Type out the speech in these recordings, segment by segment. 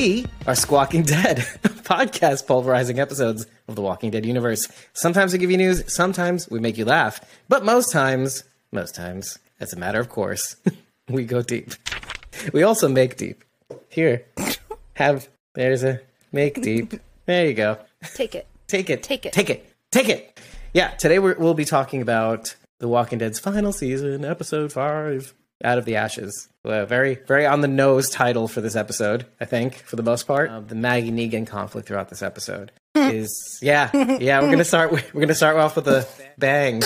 We are Squawking Dead, podcast pulverizing episodes of the Walking Dead universe. Sometimes we give you news, sometimes we make you laugh, but most times, most times, as a matter of course, we go deep. We also make deep. Here, have, there's a make deep. There you go. Take it. Take it. Take it. Take it. Take it. Yeah, today we're, we'll be talking about The Walking Dead's final season, episode five, Out of the Ashes. A very, very on the nose title for this episode, I think, for the most part. Uh, the Maggie Negan conflict throughout this episode is, yeah, yeah. We're gonna start. We're gonna start off with a bang.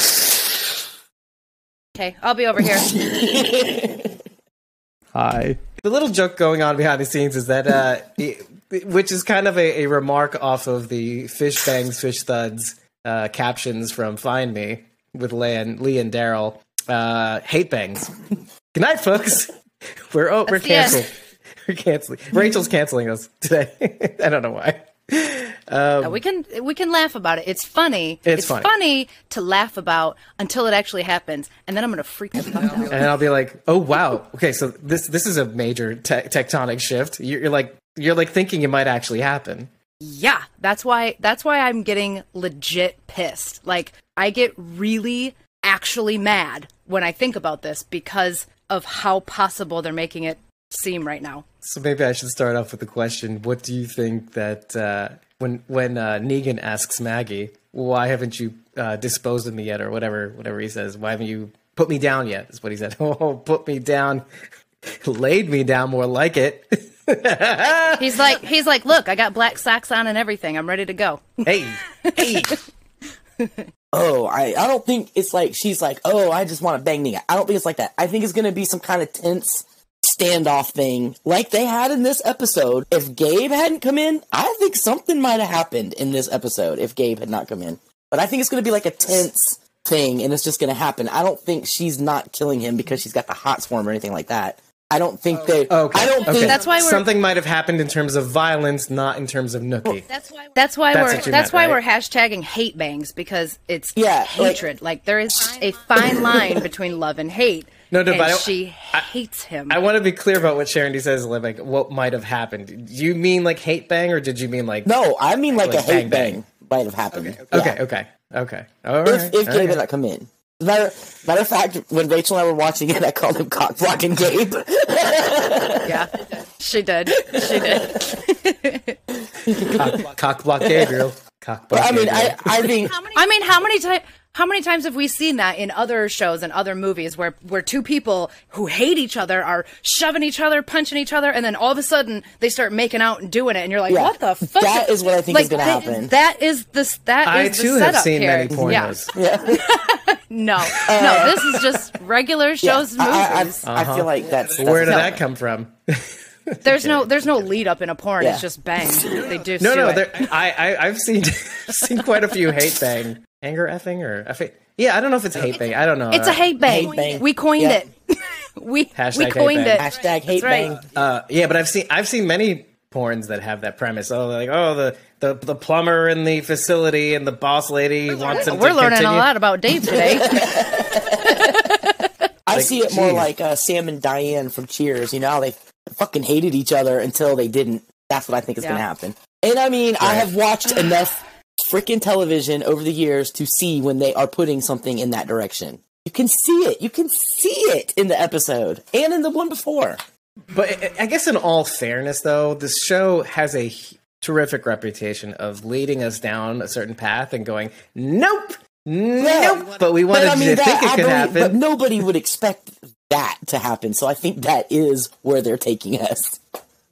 Okay, I'll be over here. Hi. The little joke going on behind the scenes is that, uh, it, which is kind of a, a remark off of the fish bangs, fish thuds uh, captions from Find Me with Leah and, Leah and Daryl. Uh, hate bangs. Good night, folks. We're oh, we're That's the end. canceled. We're canceling. Rachel's canceling us today. I don't know why. Uh, we can we can laugh about it. It's funny. It's funny. to laugh about until it actually happens, and then I'm gonna freak the fuck out. And I'll be like, "Oh wow, okay, so this this is a major te- tectonic shift." You're, you're like you're like thinking it might actually happen. Yeah, that's why that's why I'm getting legit pissed. Like I get really actually mad when I think about this because of how possible they're making it seem right now. So maybe I should start off with the question: What do you think that uh, when when uh, Negan asks Maggie, "Why haven't you uh, disposed of me yet?" or whatever whatever he says, "Why haven't you put me down yet?" Is what he said. Oh, put me down, laid me down, more like it. He's like he's like, look, I got black socks on and everything. I'm ready to go. hey, hey, Oh, I, I don't think it's like she's like, oh, I just want to bang Nia. I don't think it's like that. I think it's going to be some kind of tense standoff thing like they had in this episode. If Gabe hadn't come in, I think something might have happened in this episode if Gabe had not come in. But I think it's going to be like a tense thing and it's just going to happen. I don't think she's not killing him because she's got the hots for him or anything like that. I don't think oh. they. okay, I don't okay. think That's why we're- something might have happened in terms of violence, not in terms of Nookie. That's why that's why That's we're what you that's meant, why right? we're hashtagging hate bangs because it's Yeah, hatred. Like, there is a fine line between love and hate. No, no, and but I- she hates him. I want to be clear about what Sharon D says, like what might have happened. Do you mean like hate bang, or did you mean like No, I mean like, Like a hate bang, bang, might have happened. Okay, Yeah. okay, okay. All right. if, if all Gabe right. had not come in. Matter, matter of fact, when Rachel and I were watching it, I called him cock blocking Gabe. yeah, she did. She did. cock, cock block Gabriel. Cock block I mean, Gabriel. I, I think I mean, how many times? How many times have we seen that in other shows and other movies where where two people who hate each other are shoving each other, punching each other, and then all of a sudden they start making out and doing it, and you're like, Yeah. "What the fuck?" That is what I think is gonna happen. That is this. that I is the too have seen here. many pornos. Yeah. No, uh, no, this is just regular shows and I, I, movies. I, I feel uh-huh. like that's, that's Where did No. that come from? there's no there's no lead up in a porn. Yeah. It's just bang. They do. No, no. There, I, I, I've seen, seen quite a few hate bang, anger effing, or effing. Yeah, I don't know if it's hate bang. I don't know. It's a uh, hate bang. Hate bang. We coined Yeah. it. we Hashtag we coined it. hashtag hate right. bang. Uh, yeah, but I've seen, I've seen many porns that have that premise. Oh, like oh, the the, the plumber in the facility and the boss lady wants him We're to learning continue. a lot about Dave today. I see it more like uh, Sam and Diane from Cheers. You know, how they fucking hated each other until they didn't. That's what I think is going to happen. And I mean, I have watched enough freaking television over the years to see when they are putting something in that direction. You can see it. You can see it in the episode and in the one before. But I- I guess, in all fairness, though, this show has a h- terrific reputation of leading us down a certain path and going, "Nope, nope." But we wanted But I you mean, to that, think it I could believe- happen. but nobody would expect that to happen. So I think that is where they're taking us.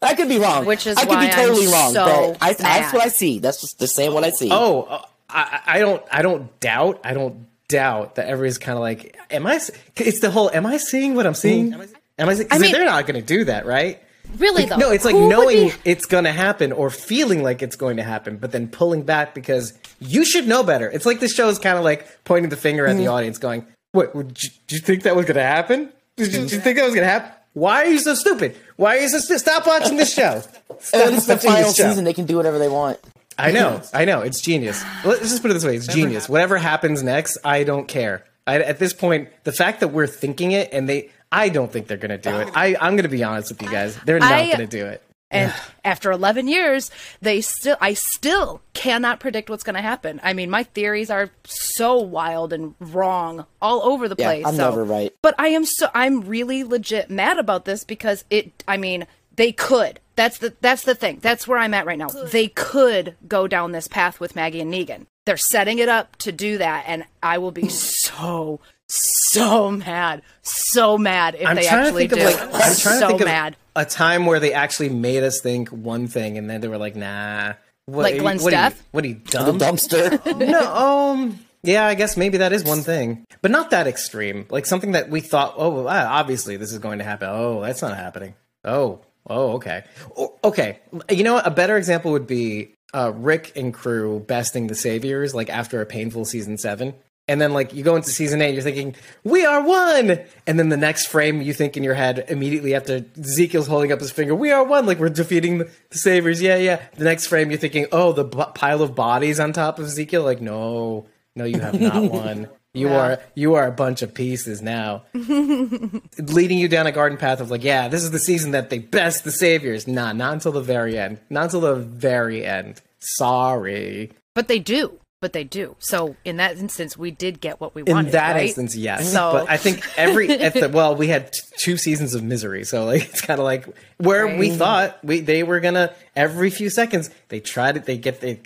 I could be wrong. Which is I could why be totally I'm wrong. so but I, that's what I see. That's just, just saying what I see. Oh, uh, I, I don't, I don't doubt, I don't doubt that everybody's kind of like, "Am I?" It's the whole, "Am I seeing what I'm seeing?" Am I? Seeing? I mean- they're not going to do that, right? Really though. No, it's like knowing be- it's going to happen or feeling like it's going to happen, but then pulling back because you should know better. It's like the show is kind of like pointing the finger at the Mm-hmm. audience, going, "What? Would you, did you think that was going to happen? Did you, did you think that was going to happen? Why are you so stupid? Why are you so stupid? Stop watching this show. Stop and it's the final season. They can do whatever they want. I know, I know. It's genius. Let's just put it this way: it's genius. Whatever happens next, I don't care. I, at this point, the fact that we're thinking it and they, I don't think they're going to do it. I, I'm going to be honest with you guys; they're not I- going to do it. And after 11 years, they still I still cannot predict what's going to happen. I mean, my theories are so wild and wrong all over the Yeah, place. I'm so- never right. But I am so I'm really legit mad about this because it I mean, they could. That's the that's the thing. That's where I'm at right now. They could go down this path with Maggie and Negan. They're setting it up to do that and I will be so so mad. So mad if I'm they trying to actually think do. of like I'm trying so to think mad. of a time where they actually made us think one thing and then they were like, nah. What, Like Glenn's what are you- death? What are you The dumpster. no, um, yeah, I guess maybe that is one thing, but not that extreme. Like something that we thought, oh, ah, obviously this is going to happen. Oh, that's not happening. Oh, oh, okay, O- okay. You know what? A better example would be uh, Rick and crew besting the Saviors, like after a painful season seven. And then, like, you go into season eight, you're thinking, we are one! And then the next frame, you think in your head, immediately after Ezekiel's holding up his finger, we are one! Like, we're defeating the, Saviors, yeah, yeah. The next frame, you're thinking, oh, the b- pile of bodies on top of Ezekiel? Like, no, no, you have not won. You Yeah. are you are a bunch of pieces now, leading you down a garden path of like, yeah, this is the season that they best the saviors. Nah, not until the very end. Not until the very end. Sorry. But they do. But they do. So in that instance, we did get what we wanted. In that right? instance, yes. So- But I think every at the, well, we had t- two seasons of misery, so like it's kind of like where we thought we they were gonna every few seconds they tried it. They get they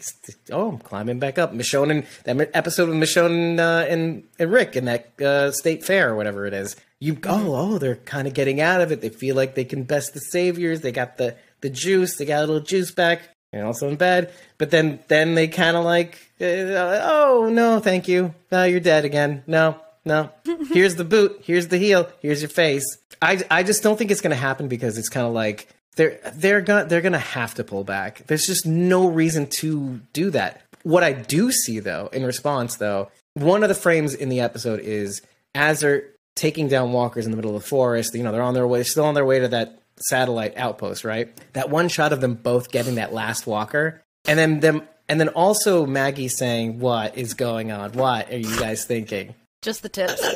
oh I'm climbing back up. Michonne and that episode with Michonne uh, and, and Rick in that uh, state fair or whatever it is. You oh oh they're kind of getting out of it. They feel like they can best the saviors. They got the the juice. They got a little juice back. And also in bed, but then then they kind of like, oh no, thank you. No, you're dead again. No, no. Here's the boot. Here's the heel. Here's your face. I, I just don't think it's gonna happen because it's kind of like they're they're gonna they're gonna have to pull back. There's just no reason to do that. What I do see though, in response though, one of the frames in the episode is as they're taking down walkers in the middle of the forest. You know, they're on their way, still on their way to that satellite outpost, right? That one shot of them both getting that last walker, and then them, and then also Maggie saying, "What is going on? What are you guys thinking?" Just the tips.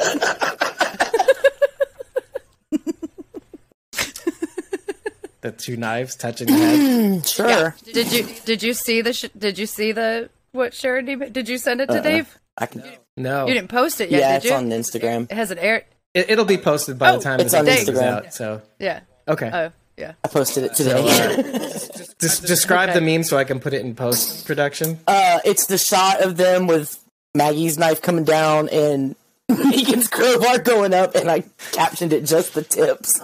The two knives touching the head. Mm, sure. Did you did you see the sh- did you see the what Sharon did did you send it to uh, Dave? I can. No, You didn't post it yet, Yeah, did it's you? on Instagram. It hasn't aired. it, it'll be posted by Oh, the time it's this on Instagram. out. So Yeah. okay, Oh, yeah. I posted it today. Just describe Okay. the meme so I can put it in post production. uh, it's the shot of them with Maggie's knife coming down and Negan's crowbar going up, and I captioned it just the tips.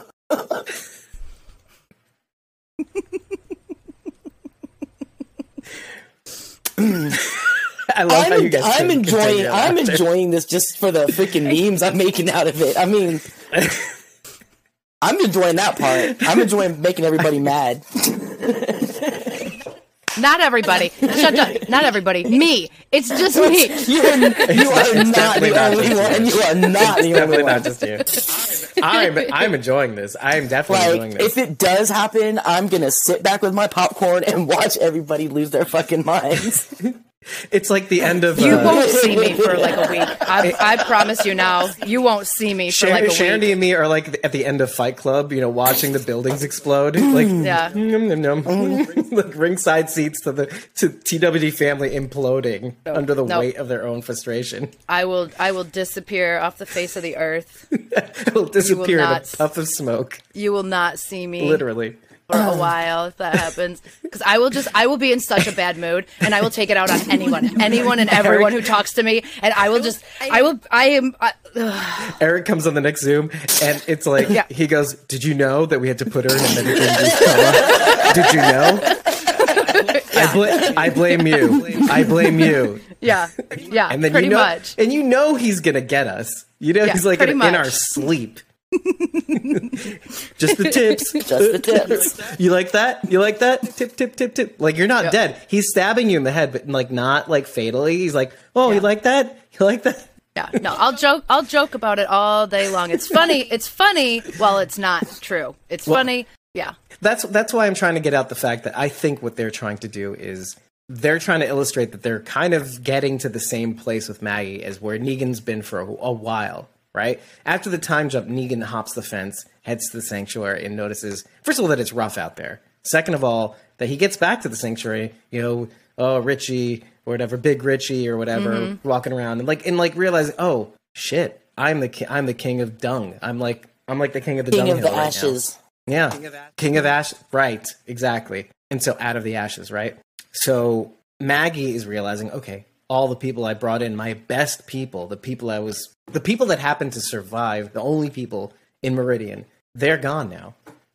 I love how I'm, you guys. I'm enjoying. I'm after. enjoying this just for the freaking memes I'm making out of it. I mean, I'm enjoying that part. I'm enjoying making everybody mad. Not everybody. Shut up. Not everybody. Me. It's just me. You're, you are not the only just one. you. You are not the only Definitely one. not just you. I'm I'm enjoying this. I'm definitely enjoying this. if it does happen, I'm gonna sit back with my popcorn and watch everybody lose their fucking minds. It's like the end of You uh, won't see me for like a week. I, I promise you now. You won't see me for Sharon, like a Sharon week. and me are like at the end of Fight Club, you know, watching the buildings explode, like Yeah. nom, nom, nom. like ringside seats to the to TWD family imploding under the no. weight of their own frustration. I will. I will disappear off the face of the earth. It'll disappear in a puff of smoke, You will not see me literally. For a um. while if that happens. Because I will just. I will be in such a bad mood, and I will take it out on anyone, anyone, and everyone who talks to me, and I will just. I will. I am. I. Eric comes on the next Zoom, and it's like Yeah. he goes, "Did you know that we had to put her in a medically coma? Did you know? I, bl- I blame you. I blame you." yeah. Yeah. And then pretty you know, much. and you know he's gonna get us. You know Yeah, he's like pretty in, in our sleep. Just the tips. Just the tips. You like that? You like that? Tip, tip, tip, tip. Like you're not Yeah. dead. He's stabbing you in the head, but like not like fatally. He's like, oh, you like that? You like that? Yeah, no, I'll joke. I'll joke about it all day long. It's funny. It's funny while it's not true. It's funny. Yeah, That's that's why I'm trying to get out the fact that I think what they're trying to do is they're trying to illustrate that they're kind of getting to the same place with Maggie as where Negan's been for a, a while, right? After the time jump, Negan hops the fence, heads to the sanctuary, and notices first of all that it's rough out there. Second of all, that he gets back to the sanctuary, you know, oh Richie or whatever, Big Richie or whatever, Mm-hmm. walking around and like and like realizing, oh shit, I'm the ki- I'm the king of dung. I'm like I'm like the king of the King of the right now. ashes. Yeah. King of, ash- King of Ash. Right. Exactly. And so out of the ashes, right? So Maggie is realizing, okay, all the people I brought in, my best people, the people I was, the people that happened to survive, the only people in Meridian, they're gone now.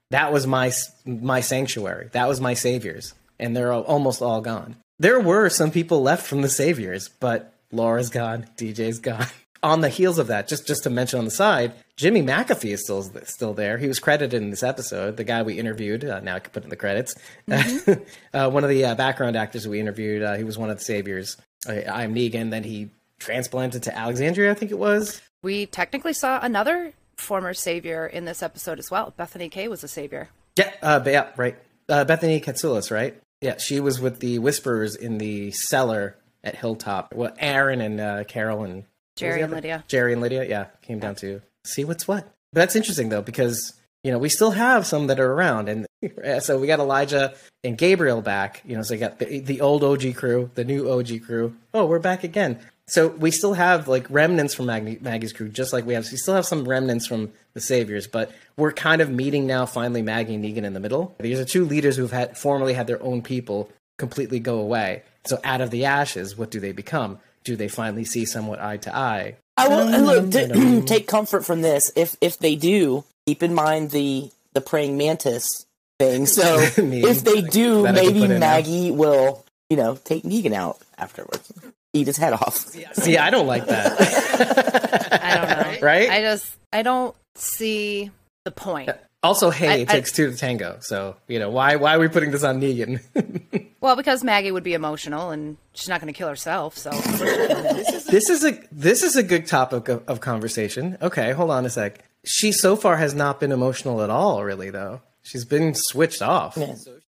That was my my sanctuary. That was my saviors, and they're all, almost all gone. There were some people left from the saviors, but Laura's gone, DJ's gone. On the heels of that, just just to mention on the side, Jimmy McAfee is still still there. He was credited in this episode. The guy we interviewed, uh, now I can put in the credits. uh, one of the uh, background actors we interviewed, uh, he was one of the saviors. I, I'm Negan. Then he transplanted to Alexandria, I think it was. We technically saw another former savior in this episode as well. Bethany Kay was a savior. Yeah, uh, yeah, right. Uh, Bethany Katsoulis, right? Yeah, she was with the Whisperers in the cellar at Hilltop. Well, Aaron and uh, Carol and Jerry and Lydia. Jerry and Lydia, yeah, came down to see what's what. But that's interesting though because you know we still have some that are around, and so we got Elijah and Gabriel back. You know, so we got the, the old OG crew, the new OG crew. Oh, we're back again. So we still have like remnants from Maggie, Maggie's crew, just like we have. We still have some remnants from the Saviors, but we're kind of meeting now. Finally, Maggie and Negan in the middle. These are two leaders who've had formerly had their own people completely go away. So out of the ashes, what do they become? Do they finally see somewhat eye to eye? I will and look t- take comfort from this. If if they do, keep in mind the the praying mantis thing. So Meme. if they do, That I can maybe put in. Maggie will you know take Negan out afterwards, eat his head off. See, I don't like that. I don't know. Right? I just I don't see the point. Also, hey, I- it I- takes two to tango. So you know why why are we putting this on Negan? Well, because Maggie would be emotional and she's not going to kill herself. So this is a this is a good topic of, of conversation. Okay, hold on a sec. She so far has not been emotional at all, really. Though she's been switched off.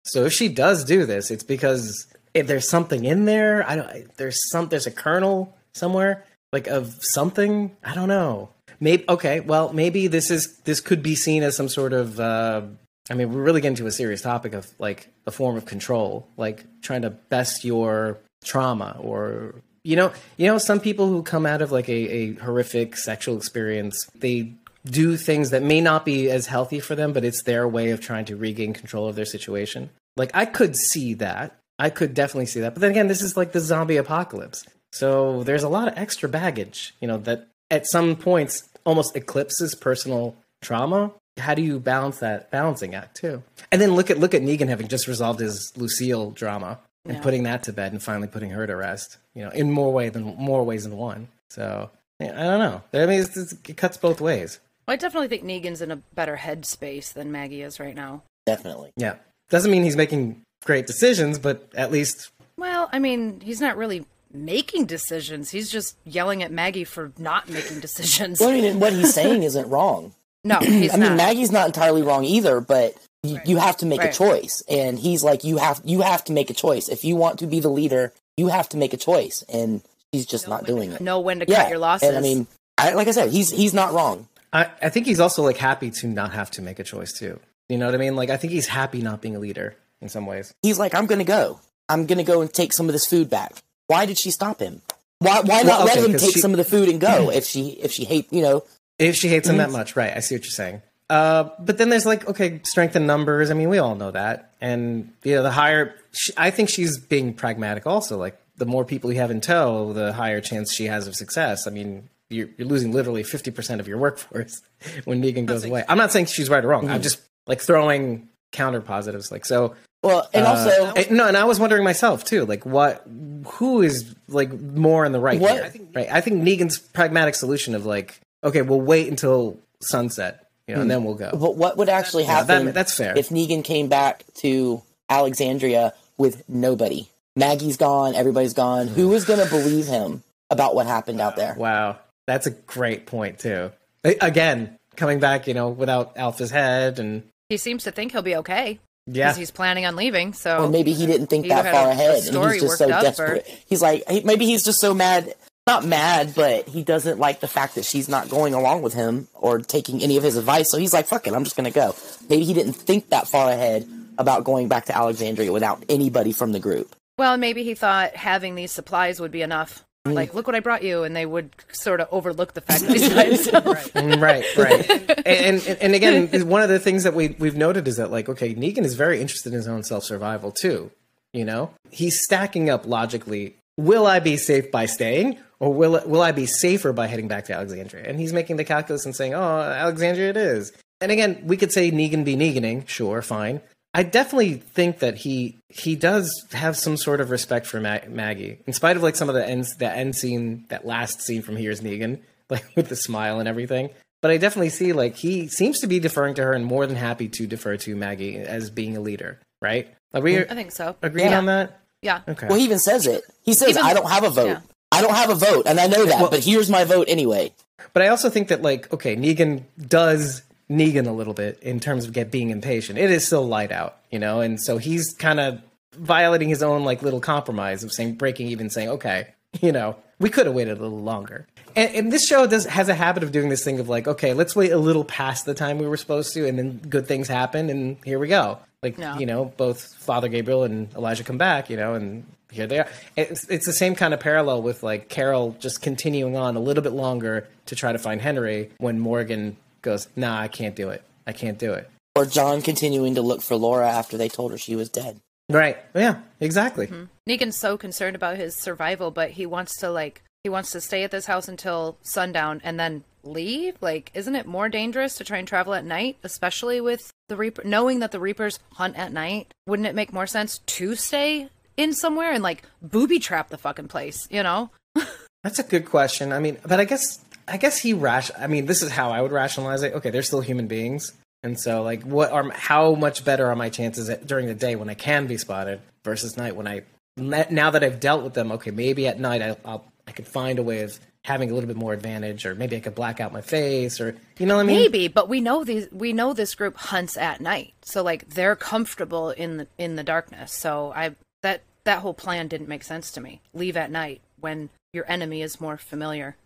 So if she does do this, it's because if there's something in there. I don't. There's some. There's a kernel somewhere, like of something. I don't know. Maybe okay. Well, maybe this is this could be seen as some sort of. Uh, I mean, we're really getting to a serious topic of like a form of control, like trying to best your trauma or you know, you know, some people who come out of like a, a horrific sexual experience, they do things that may not be as healthy for them, but it's their way of trying to regain control of their situation. Like I could see that. I could definitely see that. But then again, this is like the zombie apocalypse. So there's a lot of extra baggage, you know, that at some points almost eclipses personal trauma. How do you balance that balancing act too? And then look at look at Negan having just resolved his Lucille drama and Yeah. putting that to bed and finally putting her to rest. You know, in more way than more ways than one. So yeah, I don't know. I mean, it's, it's, it cuts both ways. I definitely think Negan's in a better headspace than Maggie is right now. Definitely. Yeah, doesn't mean he's making great decisions, but at least Well, I mean, he's not really making decisions. He's just yelling at Maggie for not making decisions. Well, I mean, what he's saying isn't wrong. No, he's I mean, not. Maggie's not entirely wrong either, but you, you have to make Right. a choice, and he's like, you have you have to make a choice if you want to be the leader. You have to make a choice, and he's just not doing it. know when to yeah, cut your losses. and I mean, I, like I said, he's he's not wrong. I, I think he's also like happy to not have to make a choice too. You know what I mean? Like I think he's happy not being a leader in some ways. He's like, I'm gonna go. I'm gonna go and take some of this food back. Why did she stop him? Why why not Well, okay, let him take she- some of the food and go if she if she hate you know If she hates him that much, right? I see what you're saying. Uh, but then there's like okay, strength in numbers. I mean, we all know that, and you know, the higher. She, I think she's being pragmatic. Also, like the more people you have in tow, the higher chance she has of success. I mean, you're, you're losing literally fifty percent of your workforce when Negan goes away. I'm not saying she's right or wrong. I'm just like throwing counter positives. Like so, well and also Uh, no, and I was wondering myself too, like what, who is like more in the right What- here? right? I think Negan's pragmatic solution of like, okay, we'll wait until sunset, you know, and then we'll go. But what would actually Yeah, that- happen? that's fair. If Negan came back to Alexandria with nobody, Maggie's gone, everybody's gone. Who is going to believe him about what happened out there? Wow, that's a great point too. Again, coming back, you know, without Alpha's head, and he seems to think he'll be okay yeah, because he's planning on leaving. So Or maybe he didn't think He that far a- a ahead, and story he's just so or- He's like, he, maybe he's just so mad. Not mad, but he doesn't like the fact that she's not going along with him or taking any of his advice. So he's like, "Fuck it, I'm just gonna go." Maybe he didn't think that far ahead, about going back to Alexandria without anybody from the group. Well, maybe he thought having these supplies would be enough. Like, look what I brought you, and they would sort of overlook the fact that he's by right, right. and, and and again, one of the things that we we've noted is that like, okay, Negan is very interested in his own self survival too. You know, he's stacking up logically. Will I be safe by staying, or will will I be safer by heading back to Alexandria? And he's making the calculus and saying, "Oh, Alexandria it is." And again, we could say Negan be Neganing, sure, fine. I definitely think that he he does have some sort of respect for Ma- Maggie, in spite of like some of the ends that end scene, that last scene from Here's Negan, like with the smile and everything. But I definitely see like he seems to be deferring to her and more than happy to defer to Maggie as being a leader, right? Are we I think so. agreed Yeah. on that? Yeah. Okay. Well, he even says it. He says, Even- "I don't have a vote. yeah. I don't have a vote, and I know that, but here's my vote anyway." But I also think that like okay, Negan does Negan a little bit in terms of get being impatient. It is still light out, you know, and so he's kind of violating his own like little compromise of saying breaking even saying okay, you know, we could have waited a little longer. And, and this show does has a habit of doing this thing of like okay, let's wait a little past the time we were supposed to, and then good things happen, and here we go. Like Yeah. you know, both Father Gabriel and Elijah come back, you know, and here they are. It's, it's the same kind of parallel with like Carol just continuing on a little bit longer to try to find Henry when Morgan goes, "Nah, I can't do it. I can't do it." Or John continuing to look for Laura after they told her she was dead. Right? Yeah, exactly. Mm-hmm. Negan's so concerned about his survival, but he wants to like he wants to stay at this house until sundown and then leave. Like, isn't it more dangerous to try and travel at night, especially with the Reaper? Knowing that the Reapers hunt at night, wouldn't it make more sense to stay in somewhere and like booby trap the fucking place? You know? That's a good question. I mean, but I guess I guess he rash. I mean, this is how I would rationalize it. Okay, they're still human beings, and so like, what are how much better are my chances at, during the day when I can be spotted versus night when I now that I've dealt with them? Okay, maybe at night I, I'll I could find a way of having a little bit more advantage, or maybe I could black out my face, or you know what I mean? Maybe, but we know these we know this group hunts at night. So like they're comfortable in the in the darkness. So I that that whole plan didn't make sense to me. Leave at night when your enemy is more familiar.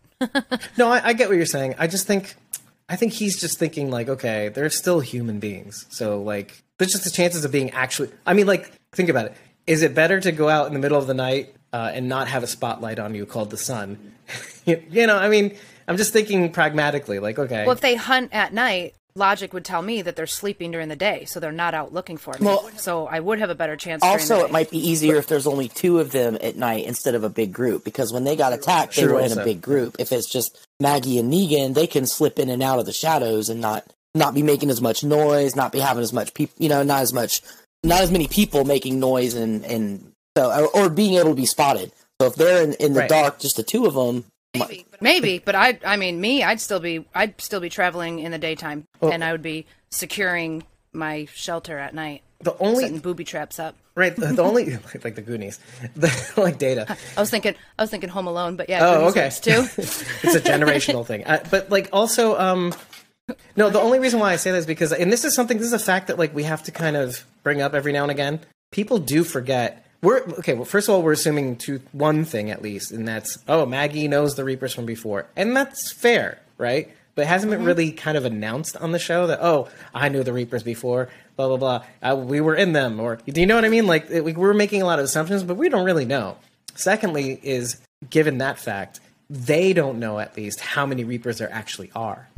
No, I, I get what you're saying. I just think, I think he's just thinking like, okay, they're still human beings. So like, there's just the chances of being actually. I mean, like, think about it. Is it better to go out in the middle of the night uh, and not have a spotlight on you called the sun? you, you know, I mean, I'm just thinking pragmatically. Like, okay, Well, if they hunt at night, logic would tell me that they're sleeping during the day, so they're not out looking for me. Well- so I would have a better chance. Also, the it might be easier if there's only two of them at night instead of a big group because when they got attacked, they True, were in a big group. If it's just Maggie and Negan, they can slip in and out of the shadows and not not be making as much noise, not be having as much people, you know, not as much, not as many people making noise and and so or, or being able to be spotted. So if they're in, in the Right. dark, just the two of them, Maybe, but I I mean me, I'd still be I'd still be traveling in the daytime, and I would be securing my shelter at night, the only setting booby traps up. right, the, the only like the Goonies, the, like data. I was thinking I was thinking Home Alone, but yeah, Oh, Goonies okay. too. it's a generational thing. Uh, but like also, um, no, the only reason why I say that is because, and this is something, this is a fact that like we have to kind of bring up every now and again. People do forget. We're okay. Well, first of all, we're assuming to one thing at least, and that's oh, Maggie knows the Reapers from before, and that's fair, right? But it hasn't been really kind of announced on the show that oh, I knew the Reapers before, blah blah blah. Uh, we were in them, or do you know what I mean? Like it, we- we're making a lot of assumptions, but we don't really know. Secondly, is given that fact, they don't know at least how many Reapers there actually are.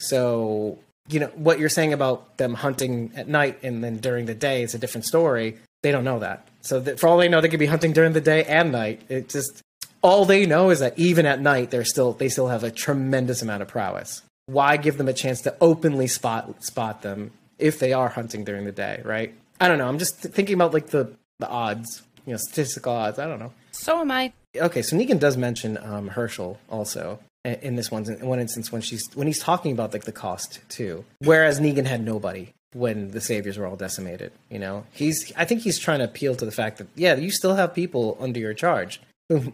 So, you know, what you're saying about them hunting at night and then during the day is a different story. They don't know that. So, that for all they know, they could be hunting during the day and night. It just all they know is that even at night, they're still they still have a tremendous amount of prowess. Why give them a chance to openly spot spot them if they are hunting during the day? Right? I don't know. I'm just th- thinking about like the the odds, you know, statistical odds. I don't know. so am I. Okay, so Negan does mention um, Hershel also in this one in one instance when she's when he's talking about like the cost too. Whereas Negan had nobody when the saviors were all decimated. You know, he's I think he's trying to appeal to the fact that yeah, you still have people under your charge,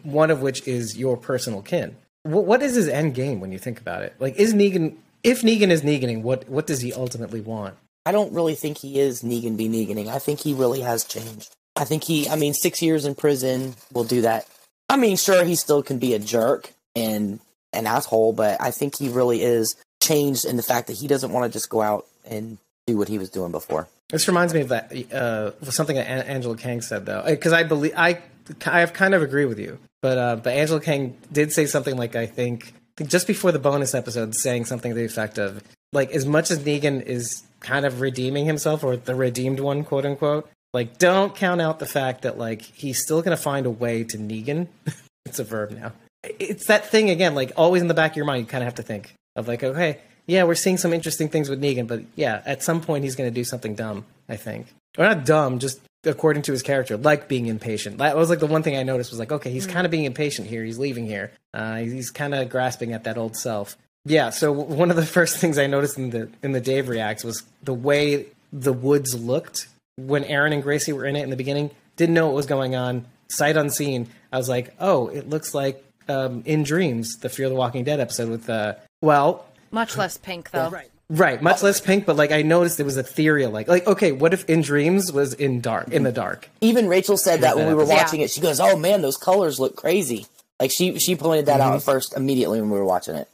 one of which is your personal kin. What, what is his end game when you think about it? Like, is Negan if Negan is Neganing, what what does he ultimately want? I don't really think he is Negan be Neganing. I think he really has changed. I think he, I mean, six years in prison will do that. I mean, sure, he still can be a jerk and an asshole, but I think he really is changed in the fact that he doesn't want to just go out and do what he was doing before. This reminds me of that uh, something that An- Angela Kang said though, because I believe I I have kind of agree with you, but uh, but Angela Kang did say something like I think, I think just before the bonus episode, saying something to the effect of like as much as Negan is kind of redeeming himself or the redeemed one, quote unquote, like don't count out the fact that like he's still gonna find a way to Negan. it's a verb now. It's that thing again, like always in the back of your mind, you kind of have to think of like, okay, yeah, we're seeing some interesting things with Negan, but yeah, at some point he's going to do something dumb. I think, or not dumb, just according to his character, like being impatient. That was like the one thing I noticed was like, okay, he's kind of being impatient here. He's leaving here. Uh, he's kind of grasping at that old self. Yeah. So one of the first things I noticed in the in the Dave reacts was the way the woods looked when Aaron and Gracie were in it in the beginning. Didn't know what was going on. Sight unseen. I was like, oh, it looks like um, in Dreams, the Fear of the Walking Dead episode with uh, well, Much less pink though. Right, Right, much less pink, but like I noticed it was ethereal. Like, like okay, what if in dreams was in dark, in the dark? Even Rachel said that when we were episode. watching it. She goes, "Oh man, those colors look crazy." Like she she pointed that out mm-hmm. first immediately when we were watching it.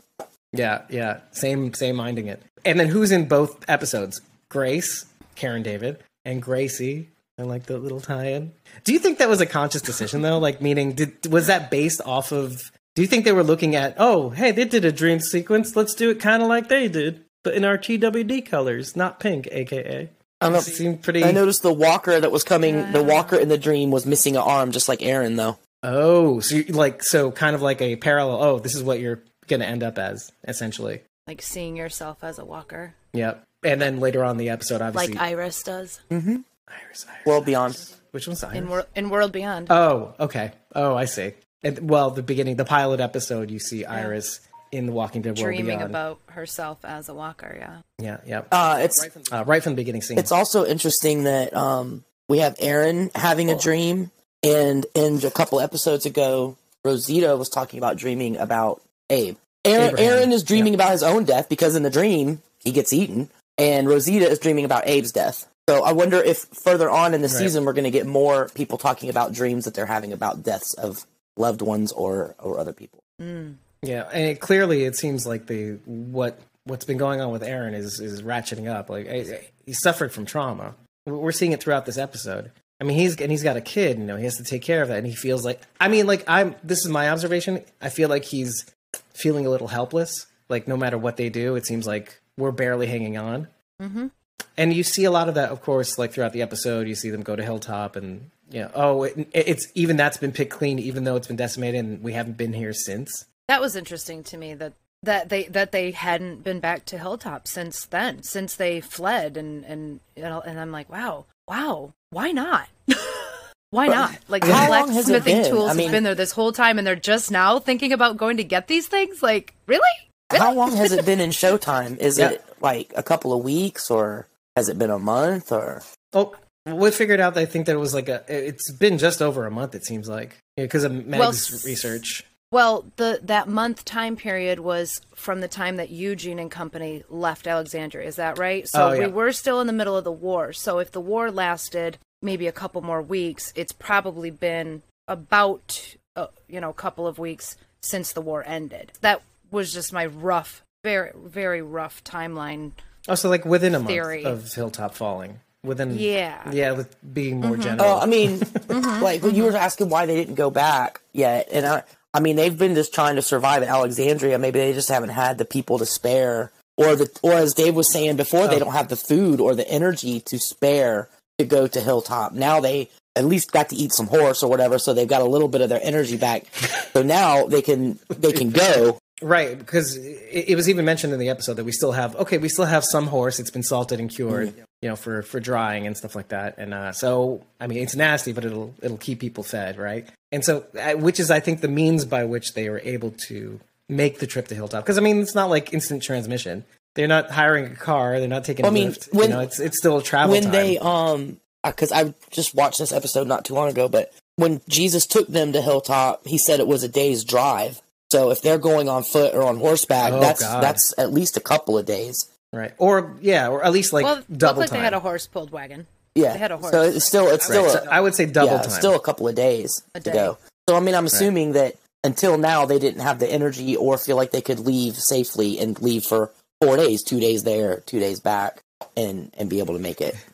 Yeah, yeah, same, same minding it. And then who's in both episodes? Grace, Karen David, and Gracie. I like the little tie-in. Do you think that was a conscious decision though? Like, meaning, did was that based off of? Do you think they were looking at? Oh, hey, they did a dream sequence. Let's do it kind of like they did, but in our TWD colors, not pink, aka. I don't know. Seemed pretty. I noticed the walker that was coming. The walker in the dream was missing an arm, just like Aaron, though. Oh, so you, like so kind of like a parallel. Oh, this is what you're going to end up as essentially. Like seeing yourself as a walker, Yep. And then later on in the episode, obviously, like Iris does mm-hmm. Iris, Iris. World Beyond. Which one's Iris? in, Wor- in World Beyond. oh, okay. Oh, I see. And, well, the beginning, the pilot episode, you see Iris in the Walking Dead world dreaming beyond. about herself as a walker. Yeah. yeah, yeah. Uh, it's Uh, right from the beginning scene. it's also interesting that um, we have Aaron having a dream, and in a couple episodes ago, Rosita was talking about dreaming about Abe. Aaron, Aaron is dreaming about his own death because in the dream he gets eaten, and Rosita is dreaming about Abe's death. So I wonder if further on in the season we're going to get more people talking about dreams that they're having about deaths of loved ones or or other people. Yeah, and it, clearly it seems like the what what's been going on with Aaron is is ratcheting up. Like I- I- he suffered from trauma. We're seeing it throughout this episode. I mean, he's and he's got a kid. You know, he has to take care of that, and he feels like. I mean, like I'm. This is my observation. I feel like he's feeling a little helpless. Like no matter what they do, it seems like we're barely hanging on. Mm-hmm. And you see a lot of that, of course, like throughout the episode. You see them go to Hilltop, and you know, oh, it, it's even that's been picked clean, even though it's been decimated, and we haven't been here since. That was interesting to me that that they that they hadn't been back to Hilltop since then, since they fled, and and you know, and I'm like, wow, wow, why not? why not? Like how the long has it blacksmithing been? tools I mean- have been there this whole time, and they're just now thinking about going to get these things. Like, really? How long has it been in Showtime? Is Yeah. it like a couple of weeks, or has it been a month, or Oh, we figured out. that I think that it was like a. It's been just over a month. It seems like because of Meg's Well, research. Well, the that month time period was from the time that Eugene and company left Alexandria. Is that right? So Oh, yeah. we were still in the middle of the war. So if the war lasted maybe a couple more weeks, it's probably been about uh, you know a couple of weeks since the war ended. That was just my rough, very very rough timeline. Oh, so like within a Theory. month of Hilltop falling. Within Yeah. yeah, with being more mm-hmm. general. Oh, I mean, mm-hmm. like when you were asking why they didn't go back yet, and I, I mean, they've been just trying to survive at Alexandria. Maybe they just haven't had the people to spare, or the, or as Dave was saying before, they oh. don't have the food or the energy to spare to go to Hilltop. Now they at least got to eat some horse or whatever, so they've got a little bit of their energy back. so now they can they can go. Right, because it, it was even mentioned in the episode that we still have okay, we still have some horse. It's been salted and cured, you know, for for drying and stuff like that. And uh, so, I mean, it's nasty, but it'll it'll keep people fed, right? And so, uh, which is I think the means by which they were able to make the trip to Hilltop. Because I mean, it's not like instant transmission. They're not hiring a car. They're not taking. I a mean, lift. when- you know, it's it's still a travel when time. they um because I just watched this episode not too long ago, but when Jesus took them to Hilltop, he said it was a day's drive. So if they're going on foot or on horseback, Oh, that's God. that's at least a couple of days. right, or yeah, or at least like Well, double like time. they had a horse pulled wagon. Yeah, They had a horse. So it's still it's still Right, a, so I would say double yeah, time. still a couple of days A to day. go. So I mean, I'm assuming that until now they didn't have the energy or feel like they could leave safely and leave for four days, two days there, two days back. and and be able to make it.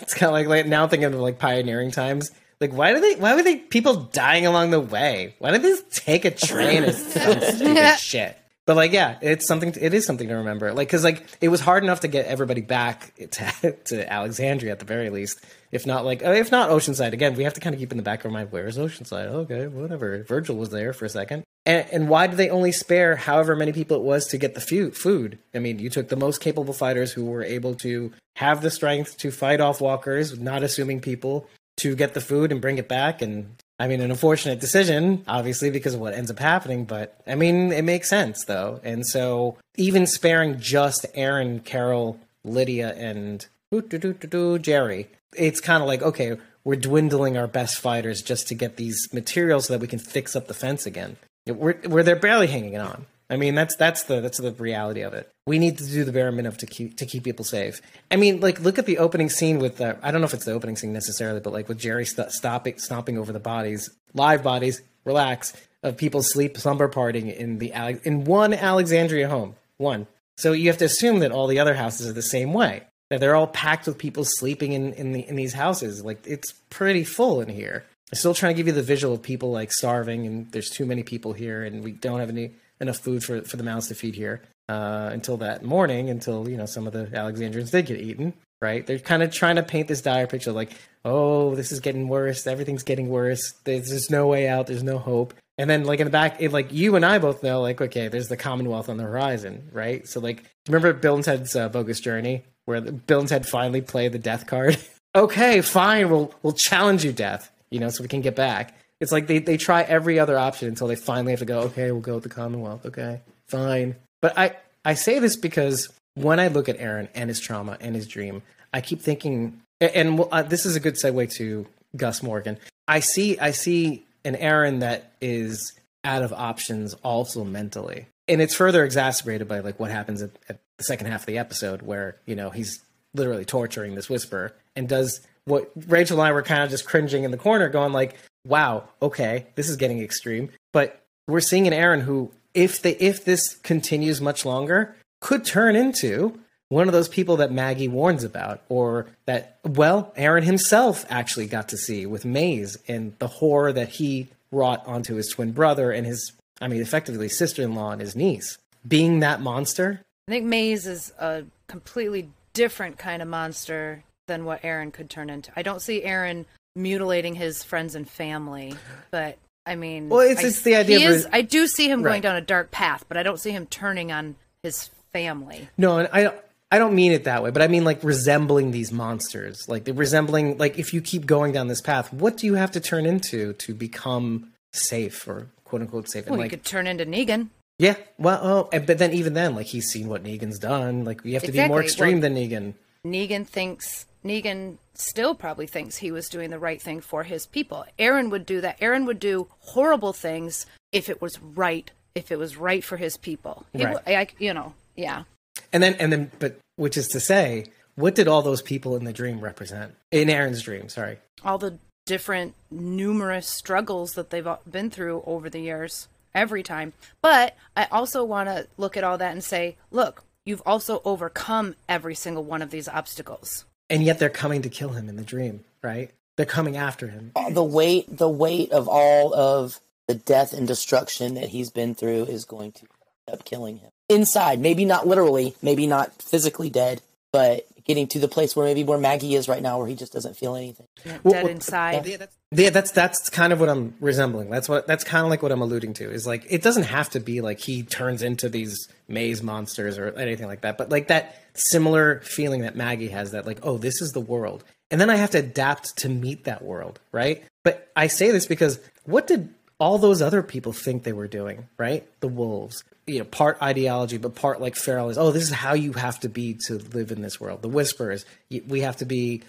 It's kind of like, like now thinking of like pioneering times. Like, why do they? Why were they people dying along the way? Why did they just take a train or some stupid shit? But like, yeah, it's something. To, it is something to remember. Like, because like it was hard enough to get everybody back to, to Alexandria at the very least. If not like, uh, if not Oceanside again, we have to kind of keep in the back of our mind where is Oceanside? Okay, whatever. Virgil was there for a second. And, and why did they only spare however many people it was to get the fu- food? I mean, you took the most capable fighters who were able to have the strength to fight off walkers, not assuming people, to get the food and bring it back. And I mean, an unfortunate decision, obviously, because of what ends up happening. But I mean, it makes sense though. And so, even sparing just Aaron, Carol, Lydia, and Jerry, it's kind of like okay, we're dwindling our best fighters just to get these materials so that we can fix up the fence again. We're, we're they're barely hanging it on. I mean, that's that's the that's the reality of it. We need to do the bare minimum to keep to keep people safe. I mean, like look at the opening scene with the, I don't know if it's the opening scene necessarily, but like with Jerry st- stopping stomping over the bodies, live bodies, relax of people sleep slumber partying in the in one Alexandria home, one. So you have to assume that all the other houses are the same way. That they're all packed with people sleeping in in, the, in these houses. Like it's pretty full in here. I'm still trying to give you the visual of people like starving and there's too many people here and we don't have any enough food for for the mouths to feed here uh, until that morning, until you know some of the Alexandrians did get eaten. Right? They're kind of trying to paint this dire picture, like, oh, this is getting worse. Everything's getting worse. There's, there's no way out. There's no hope. And then, like in the back, it, like you and I both know, like, okay, there's the Commonwealth on the horizon, right? So, like, remember Bill and Ted's uh, bogus journey, where Bill and Ted finally play the death card? okay, fine, we'll we'll challenge you, death. You know, so we can get back. It's like they, they try every other option until they finally have to go, okay, we'll go with the Commonwealth. Okay, fine. But I, I say this because when I look at Aaron and his trauma and his dream, I keep thinking, and uh, this is a good segue to Gus Morgan. I see, I see an Aaron that is out of options also mentally. And it's further exacerbated by like what happens at, at the second half of the episode where, you know, he's literally torturing this whisper and does what Rachel and I were kind of just cringing in the corner, going like, "Wow, okay, this is getting extreme." But we're seeing an Aaron who, if they if this continues much longer, could turn into one of those people that Maggie warns about, or that well, Aaron himself actually got to see with Mays and the horror that he wrought onto his twin brother and his, I mean, effectively sister-in-law and his niece. Being that monster, I think Mays is a completely different kind of monster than what Aaron could turn into. I don't see Aaron mutilating his friends and family, but I mean, well, it's, I, it's the idea. Is, I do see him right. going down a dark path, but I don't see him turning on his family. No, and I I don't mean it that way, but I mean like resembling these monsters, like resembling like if you keep going down this path, what do you have to turn into to become safe or quote unquote safe? Well, and, like, you could turn into Negan. Yeah, well, oh, but then even then, like he's seen what Negan's done. Like you have to exactly. be more extreme well, than Negan. Negan thinks Negan still probably thinks he was doing the right thing for his people. Aaron would do that. Aaron would do horrible things if it was right, if it was right for his people. Right. I, you know, yeah. And then, and then, but which is to say, what did all those people in the dream represent? In Aaron's dream, sorry. All the different, numerous struggles that they've been through over the years, every time. But I also want to look at all that and say, look, you've also overcome every single one of these obstacles and yet they're coming to kill him in the dream, right? They're coming after him. The weight, the weight of all of the death and destruction that he's been through is going to end up killing him inside. Maybe not literally, maybe not physically dead, but getting to the place where maybe where Maggie is right now, where he just doesn't feel anything. Yeah, well, dead well, inside. Yeah, that's, yeah, that's that's kind of what I'm resembling. That's what that's kind of like what I'm alluding to. Is like it doesn't have to be like he turns into these Mays monsters or anything like that, but like that similar feeling that Maggie has that like oh this is the world, and then I have to adapt to meet that world, right? But I say this because what did all those other people think they were doing, right? The wolves you know part ideology but part like feral is oh this is how you have to be to live in this world. The whisperers we have to be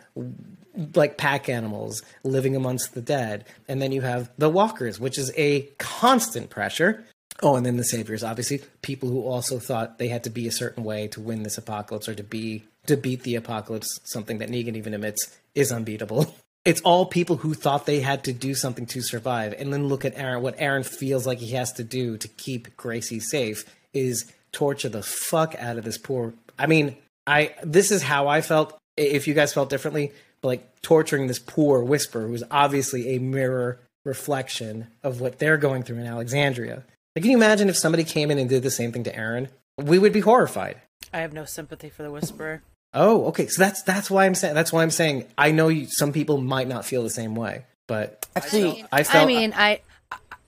like pack animals living amongst the dead. And then you have the walkers which is a constant pressure. Oh and then the saviors obviously. People who also thought they had to be a certain way to win this apocalypse or to be to beat the apocalypse something that negan even admits is unbeatable it's all people who thought they had to do something to survive. And then look at Aaron. What Aaron feels like he has to do to keep Gracie safe is torture the fuck out of this poor. I mean, I this is how I felt. If you guys felt differently, but like torturing this poor whisper who's obviously a mirror reflection of what they're going through in Alexandria. Like, can you imagine if somebody came in and did the same thing to Aaron? We would be horrified. I have no sympathy for the Whisperer. Oh, okay. So that's that's why I'm saying that's why I'm saying I know you, some people might not feel the same way, but Actually, I felt I mean, I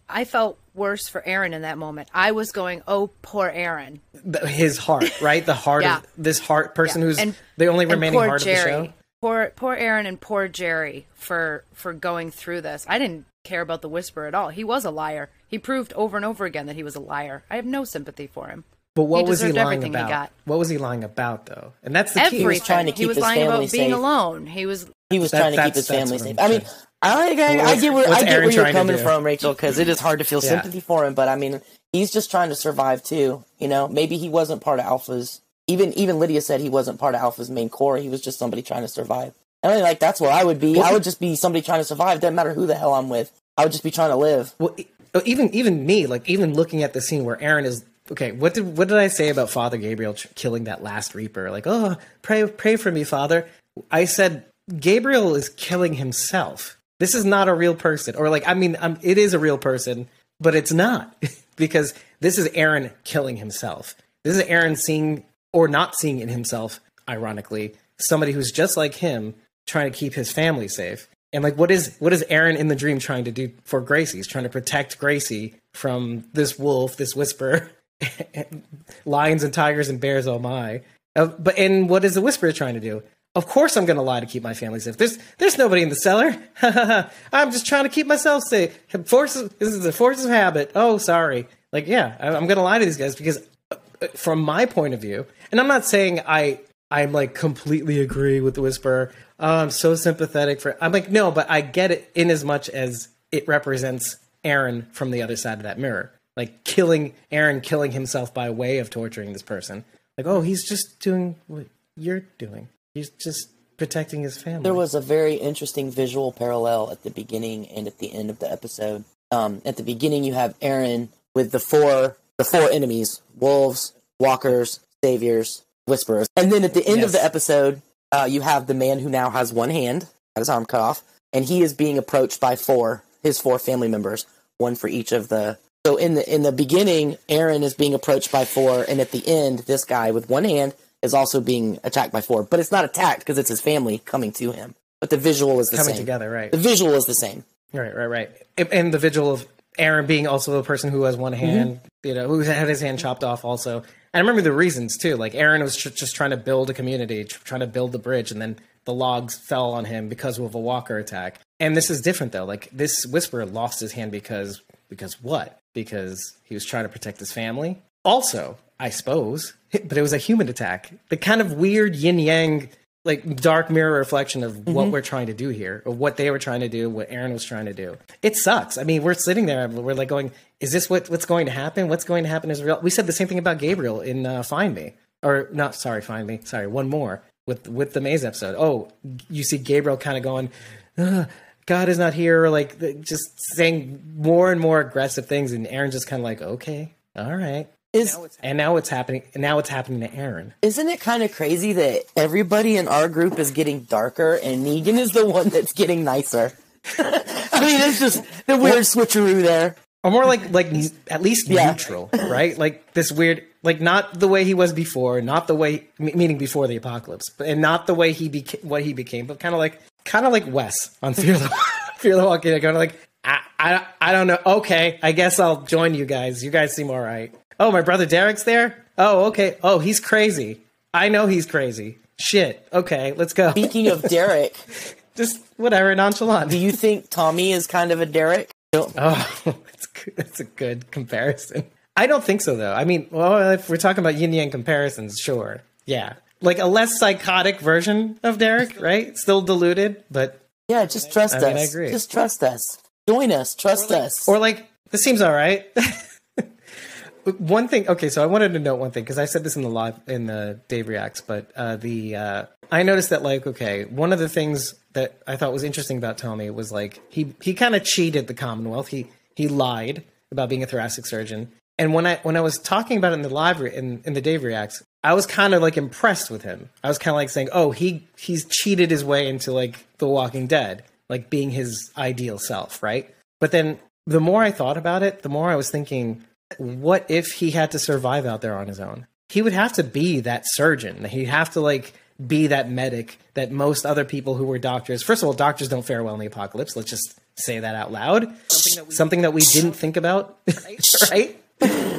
I felt worse for Aaron in that moment. I was going, "Oh, poor Aaron." his heart, right? The heart Yeah. of this heart person who's And- the only remaining heart Jerry. of the show. Poor poor Aaron and poor Jerry for for going through this. I didn't care about the whisper at all. He was a liar. He proved over and over again that he was a liar. I have no sympathy for him. But what He was he lying everything he about? What was he lying about though? And that's the key. Everything. was trying to he keep was his lying family about being safe. alone. He was he was That- trying to keep his family safe. I mean, I, I, I get where I get where you're coming from, Rachel, because it is hard to feel Yeah. sympathy for him. But I mean, he's just trying to survive too. You know, maybe he wasn't part of Alpha's. Even even Lydia said he wasn't part of Alpha's main core. He was just somebody trying to survive. And I mean, like that's what I would be. I would just be somebody trying to survive. Doesn't matter who the hell I'm with. I would just be trying to live. Well, e- oh, even even me, like even looking at the scene where Aaron is okay. What did what did I say about Father Gabriel ch- killing that last Reaper? Like, oh, pray pray for me, Father. I said Gabriel is killing himself. This is not a real person, or like I mean, um, it is a real person, but it's not because this is Aaron killing himself. This is Aaron seeing or not seeing in himself, ironically, somebody who's just like him trying to keep his family safe. And like, what is what is Aaron in the dream trying to do for Gracie? He's trying to protect Gracie from this wolf, this whisper, lions and tigers and bears. Oh my! Uh, but and what is the whisperer trying to do? Of course, I'm going to lie to keep my family safe. There's there's nobody in the cellar. I'm just trying to keep myself safe. Forces. This is the force of habit. Oh, sorry. Like, yeah, I, I'm going to lie to these guys because uh, from my point of view, and I'm not saying I I'm like completely agree with the whisperer. Oh, I'm so sympathetic for. I'm like no, but I get it in as much as it represents Aaron from the other side of that mirror, like killing Aaron, killing himself by way of torturing this person. Like, oh, he's just doing what you're doing. He's just protecting his family. There was a very interesting visual parallel at the beginning and at the end of the episode. Um, at the beginning, you have Aaron with the four the four enemies: wolves, walkers, saviors, whisperers. And then at the end of the episode, uh, you have the man who now has one hand, had his arm cut off, and he is being approached by four his four family members, one for each of the. So in the in the beginning, Aaron is being approached by four, and at the end, this guy with one hand is also being attacked by four. But it's not attacked because it's his family coming to him. But the visual is the same. coming same. together, right? The visual is the same. Right, right, right. And- the visual of Aaron being also a person who has one hand, mm-hmm. you know, who had his hand chopped off also. And I remember the reasons too. Like Aaron was tr- just trying to build a community, tr- trying to build the bridge, and then the logs fell on him because of a walker attack. And this is different though. Like this whisperer lost his hand because because what? Because he was trying to protect his family. Also, I suppose, but it was a human attack. The kind of weird yin yang like dark mirror reflection of what we're trying to do here, or what they were trying to do, what Aaron was trying to do. It sucks. I mean, we're sitting there, we're like going, "Is this what what's going to happen? What's going to happen is real?" We said the same thing about Gabriel in uh, Find Me, or not? Sorry, Find Me. Sorry, one more with with the Mays episode. Oh, you see Gabriel kind of going. "Ugh, God is not here, like just saying more and more aggressive things, and Aaron just kind of like, okay, all right. Is And now it's happening. And now it's happening to Aaron. isn't it kind of crazy that everybody in our group is getting darker and Negan is the one that's getting nicer? I mean, it's just the weird switcheroo there. or more like like at least Yeah. neutral, right? Like this weird, like not the way he was before, not the way meaning before the apocalypse, but and not the way he became what he became, but kind of like kind of like Wes on Fear the Fear the Walking Dead, kind of like I, I I don't know. Okay, I guess I'll join you guys. You guys seem all right. Oh, my brother Derek's there. Oh, okay. Oh, he's crazy. I know he's crazy. Shit. Okay, let's go. Speaking of Derek, Just whatever, nonchalant. do you think Tomi is kind of a Derek? No. Oh, it's, good- it's a good comparison. I don't think so, though. I mean, well, if we're talking about yin yang comparisons, sure. Yeah. Like a less psychotic version of Derek, right? Still diluted, but. Yeah, just trust I us. mean, I agree. Just trust us. Join us. Trust us. Or like, this seems all right. one thing, okay, so I wanted to note one thing because I said this in the live in the Dave reacts, but uh, the uh, I noticed that like okay, one of the things that I thought was interesting about Tomi was like he he kind of cheated the Commonwealth. He he lied about being a thoracic surgeon. And when I when I was talking about it in the live re- in, in the Dave reacts, I was kind of like impressed with him. I was kind of like saying, "Oh, he he's cheated his way into like The Walking Dead, like being his ideal self, right?" But then the more I thought about it, the more I was thinking, what if he had to survive out there on his own? He would have to be that surgeon. He'd have to like be that medic that most other people who were doctors. First of all, doctors don't fare well in the apocalypse. Let's just say that out loud. Something that we, Something that we didn't think about, right?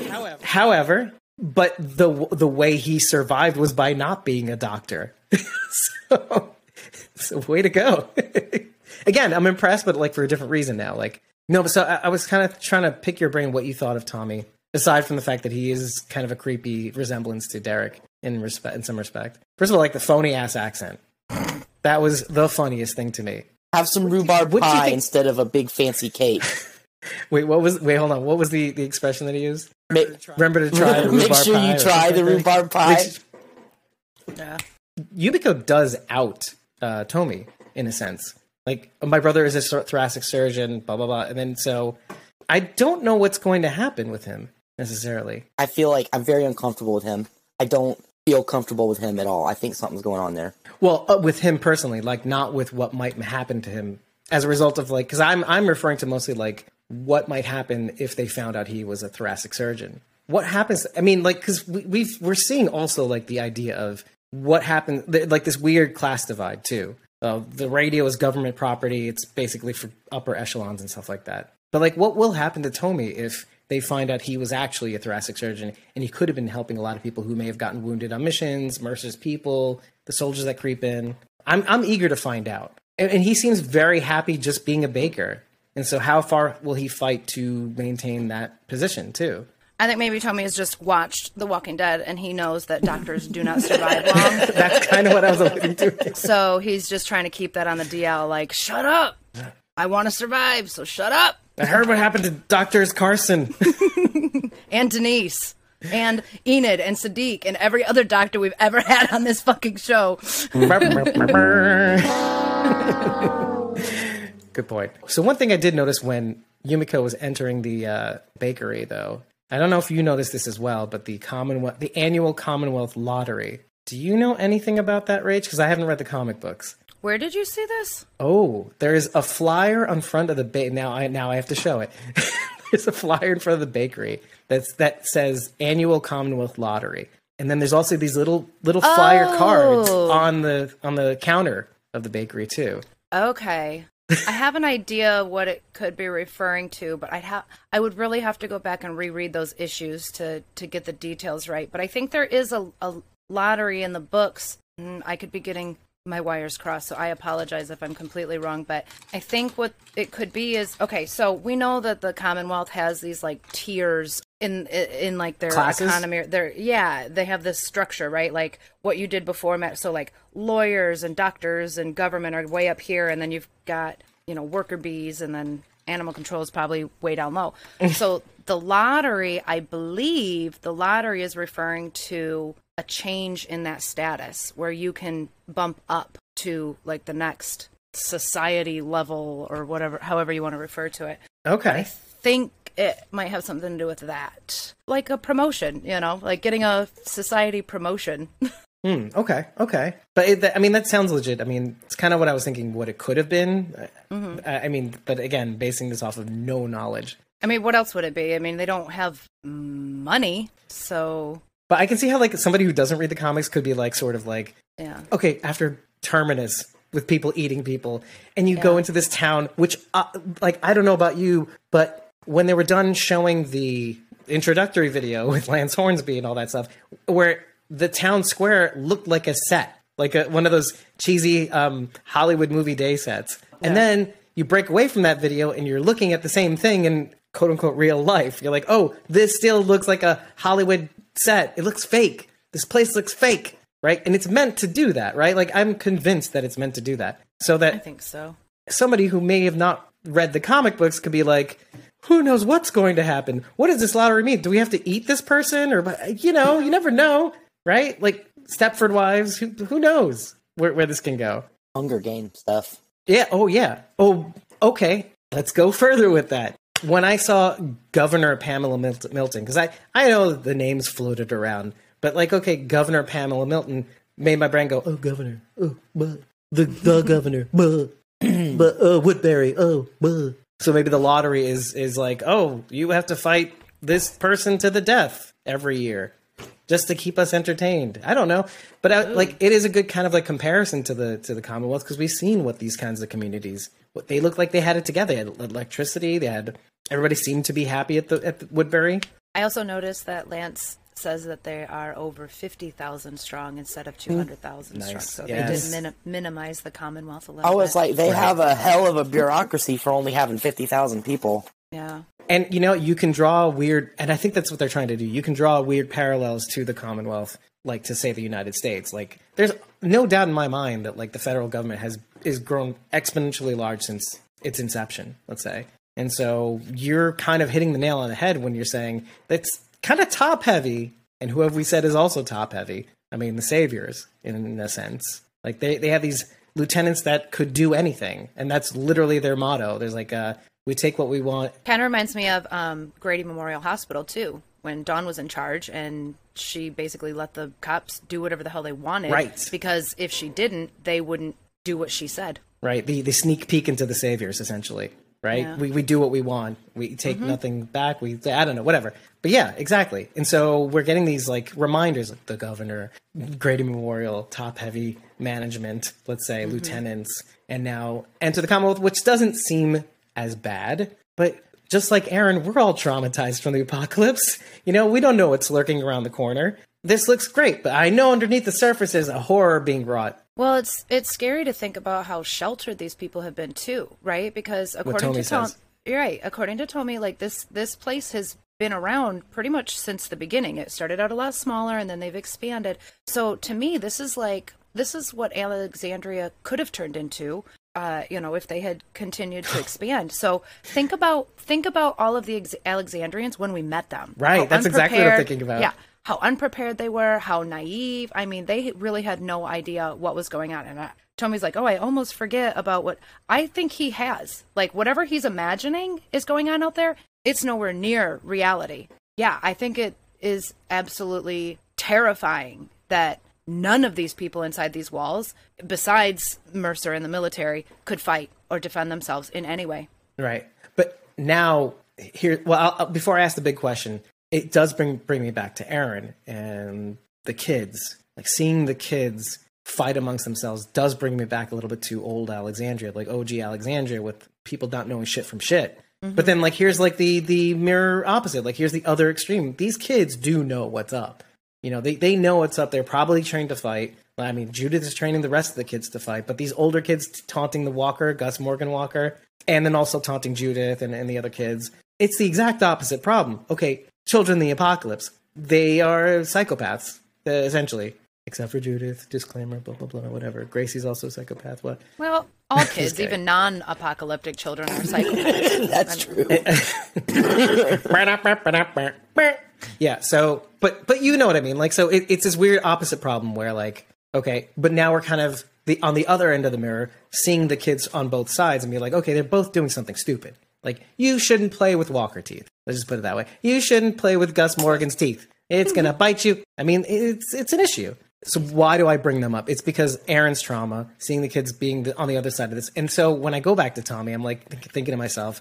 However, however, but the the way he survived was by not being a doctor. so, so way to go. Again, I'm impressed, but like for a different reason now. Like no, but so I, I was kind of trying to pick your brain what you thought of Tomi, aside from the fact that he is kind of a creepy resemblance to Derek in respect in some respect. First of all, like the phony ass accent. That was the funniest thing to me. Have some rhubarb pie instead of a big fancy cake. wait, what was? Wait, hold on. What was the, the expression that he used? Make, Remember to try. make sure you try the rhubarb pie. Yeah. Yumiko does out uh, Tomi in a sense. Like my brother is a thoracic surgeon, blah blah blah, and then so I don't know what's going to happen with him necessarily. I feel like I'm very uncomfortable with him. I don't feel comfortable with him at all. I think something's going on there. Well, uh, with him personally, like not with what might happen to him as a result of like because I'm I'm referring to mostly like what might happen if they found out he was a thoracic surgeon. What happens? I mean, like because we, we've we're seeing also like the idea of what happened, like this weird class divide too. Uh, the radio is government property. It's basically for upper echelons and stuff like that. But like, what will happen to Tomi if they find out he was actually a thoracic surgeon and he could have been helping a lot of people who may have gotten wounded on missions, Mercer's people, the soldiers that creep in? I'm I'm eager to find out. And, and he seems very happy just being a baker. And so, how far will he fight to maintain that position too? I think maybe Tomi has just watched The Walking Dead and he knows that doctors do not survive long. That's kind of what I was alluding to. So he's just trying to keep that on the DL, like, shut up. I want to survive, so shut up. I heard what happened to Doctors Carson and Denise and Enid and Siddiq and every other doctor we've ever had on this fucking show. Good point. So one thing I did notice when Yumiko was entering the uh, bakery, though, I don't know if you noticed this as well, but the Commonwealth, the annual Commonwealth Lottery. Do you know anything about that, Rach? Because I haven't read the comic books. Where did you see this? Oh, there's a flyer on front of the ba- now. I now I have to show it. there's a flyer in front of the bakery that's that says Annual Commonwealth Lottery, and then there's also these little little flyer oh. cards on the on the counter of the bakery too. Okay. I have an idea what it could be referring to, but I'd have I would really have to go back and reread those issues to to get the details right. But I think there is a, a lottery in the books. I could be getting my wires crossed, so I apologize if I'm completely wrong. But I think what it could be is okay. So we know that the Commonwealth has these like tiers in in like their Classes? economy. Their yeah, they have this structure, right? Like what you did before. So like lawyers and doctors and government are way up here, and then you've got you know worker bees, and then animal control is probably way down low. so the lottery, I believe, the lottery is referring to a change in that status where you can bump up to like the next society level or whatever however you want to refer to it. Okay. I think it might have something to do with that. Like a promotion, you know, like getting a society promotion. Hmm. okay. Okay. But it, I mean, that sounds legit. I mean, it's kind of what I was thinking. What it could have been. Mm-hmm. I, I mean, but again, basing this off of no knowledge. I mean, what else would it be? I mean, they don't have money, so but I can see how like somebody who doesn't read the comics could be like sort of like, yeah, okay, after Terminus with people eating people, and you yeah. go into this town, which uh, like I don't know about you, but when they were done showing the introductory video with Lance Hornsby and all that stuff, where the town square looked like a set, like a, one of those cheesy um, Hollywood movie day sets, yeah. and then you break away from that video and you're looking at the same thing in quote unquote real life. You're like, oh, this still looks like a Hollywood set. It looks fake. This place looks fake, right? And it's meant to do that, right? Like I'm convinced that it's meant to do that. So that I think so. Somebody who may have not read the comic books could be like, who knows what's going to happen? What does this lottery mean? Do we have to eat this person or you know, you never know, right? Like Stepford Wives, who who knows where where this can go? Hunger Game stuff. Yeah, oh yeah. Oh, okay. Let's go further with that when I saw Governor Pamela Milton, because I, I know the names floated around, But like, okay, Governor Pamela Milton made my brain go, oh, governor, oh, buh. the the governor, buh. but uh, Woodbury, oh, buh. so maybe the lottery is is like, oh, you have to fight this person to the death every year just to keep us entertained. I don't know, but I, like it is a good kind of like comparison to the to the Commonwealth because we've seen what these kinds of communities what they look like they had it together. They had electricity. They had everybody seemed to be happy at the at the Woodbury. I also noticed that Lance says that they are over 50,000 strong instead of hmm. 200,000 Nice. strong. So Yes. they did min- minimize the Commonwealth a little I was bit. like, they have a hell of a bureaucracy for only having fifty thousand people. Yeah. And you know, you can draw weird, and I think that's what they're trying to do. You can draw weird parallels to the Commonwealth, like to say the United States. Like, there's no doubt in my mind that like the federal government has is grown exponentially large since its inception. Let's say, and so you're kind of hitting the nail on the head when you're saying that's kind of top heavy, and who have we said is also top heavy. I mean, the saviors in, in a sense. Like they they have these lieutenants that could do anything, and that's literally their motto. There's like a we take what we want Kind of reminds me of um, Grady Memorial Hospital, too, when Dawn was in charge and she basically let the cops do whatever the hell they wanted. Right. Because if she didn't, they wouldn't do what she said. right? The the sneak peek into the saviors, essentially, right? Yeah. We we do what we want. We take nothing back. We I don't know, whatever. But yeah, exactly. And so we're getting these like reminders, like the governor, Grady Memorial, top heavy management, let's say lieutenants, and now enter the Commonwealth, which doesn't seem as bad, but. Just like Aaron, we're all traumatized from the apocalypse. You know, we don't know what's lurking around the corner. This looks great, but I know underneath the surface is a horror being wrought. Well, it's it's scary to think about how sheltered these people have been too, right? Because according to Tom, says. you're right. According to Tomi, like this this place has been around pretty much since the beginning. It started out a lot smaller, and then they've expanded. So to me, this is like this is what Alexandria could have turned into. Uh, you know, if they had continued to expand. So think about think about all of the ex- Alexandrians when we met them. Right, that's exactly what I'm thinking about. Yeah, how unprepared they were, how naive. I mean, they really had no idea what was going on. And I, Tomi's like, oh, I almost forget about what I think he has. Like, whatever he's imagining is going on out there, it's nowhere near reality. Yeah, I think it is absolutely terrifying that none of these people inside these walls, besides Mercer and the military, could fight or defend themselves in any way. Right. But now here, well, I'll, before I ask the big question, it does bring bring me back to Aaron and the kids. Like seeing the kids fight amongst themselves does bring me back a little bit to old Alexandria, like OG Alexandria, with people not knowing shit from shit. Mm-hmm. But then, like, here's like the the mirror opposite. Like, here's the other extreme. These kids do know what's up. You know, they they know what's up. They're probably trained to fight. I mean, Judith is training the rest of the kids to fight, but these older kids taunting the Walker, Gus Morgan Walker, and then also taunting Judith and, and the other kids. It's the exact opposite problem. Okay, children the apocalypse, they are psychopaths, uh, essentially. Except for Judith, disclaimer, blah, blah, blah, whatever. Gracie's also a psychopath, what? Well, all kids, even non-apocalyptic children, are psychopaths. That's true. yeah so but but you know what i mean. Like so it, it's this weird opposite problem where like okay but now we're kind of the on the other end of the mirror seeing the kids on both sides and be like okay they're both doing something stupid. Like you shouldn't play with walker teeth. Let's just put it that way. You shouldn't play with gus morgan's teeth. It's gonna bite you. I mean it's it's an issue so why do I bring them up? It's because Aaron's trauma, seeing the kids being the, on the other side of this, and so when I go back to Tomi, I'm like think, thinking to myself,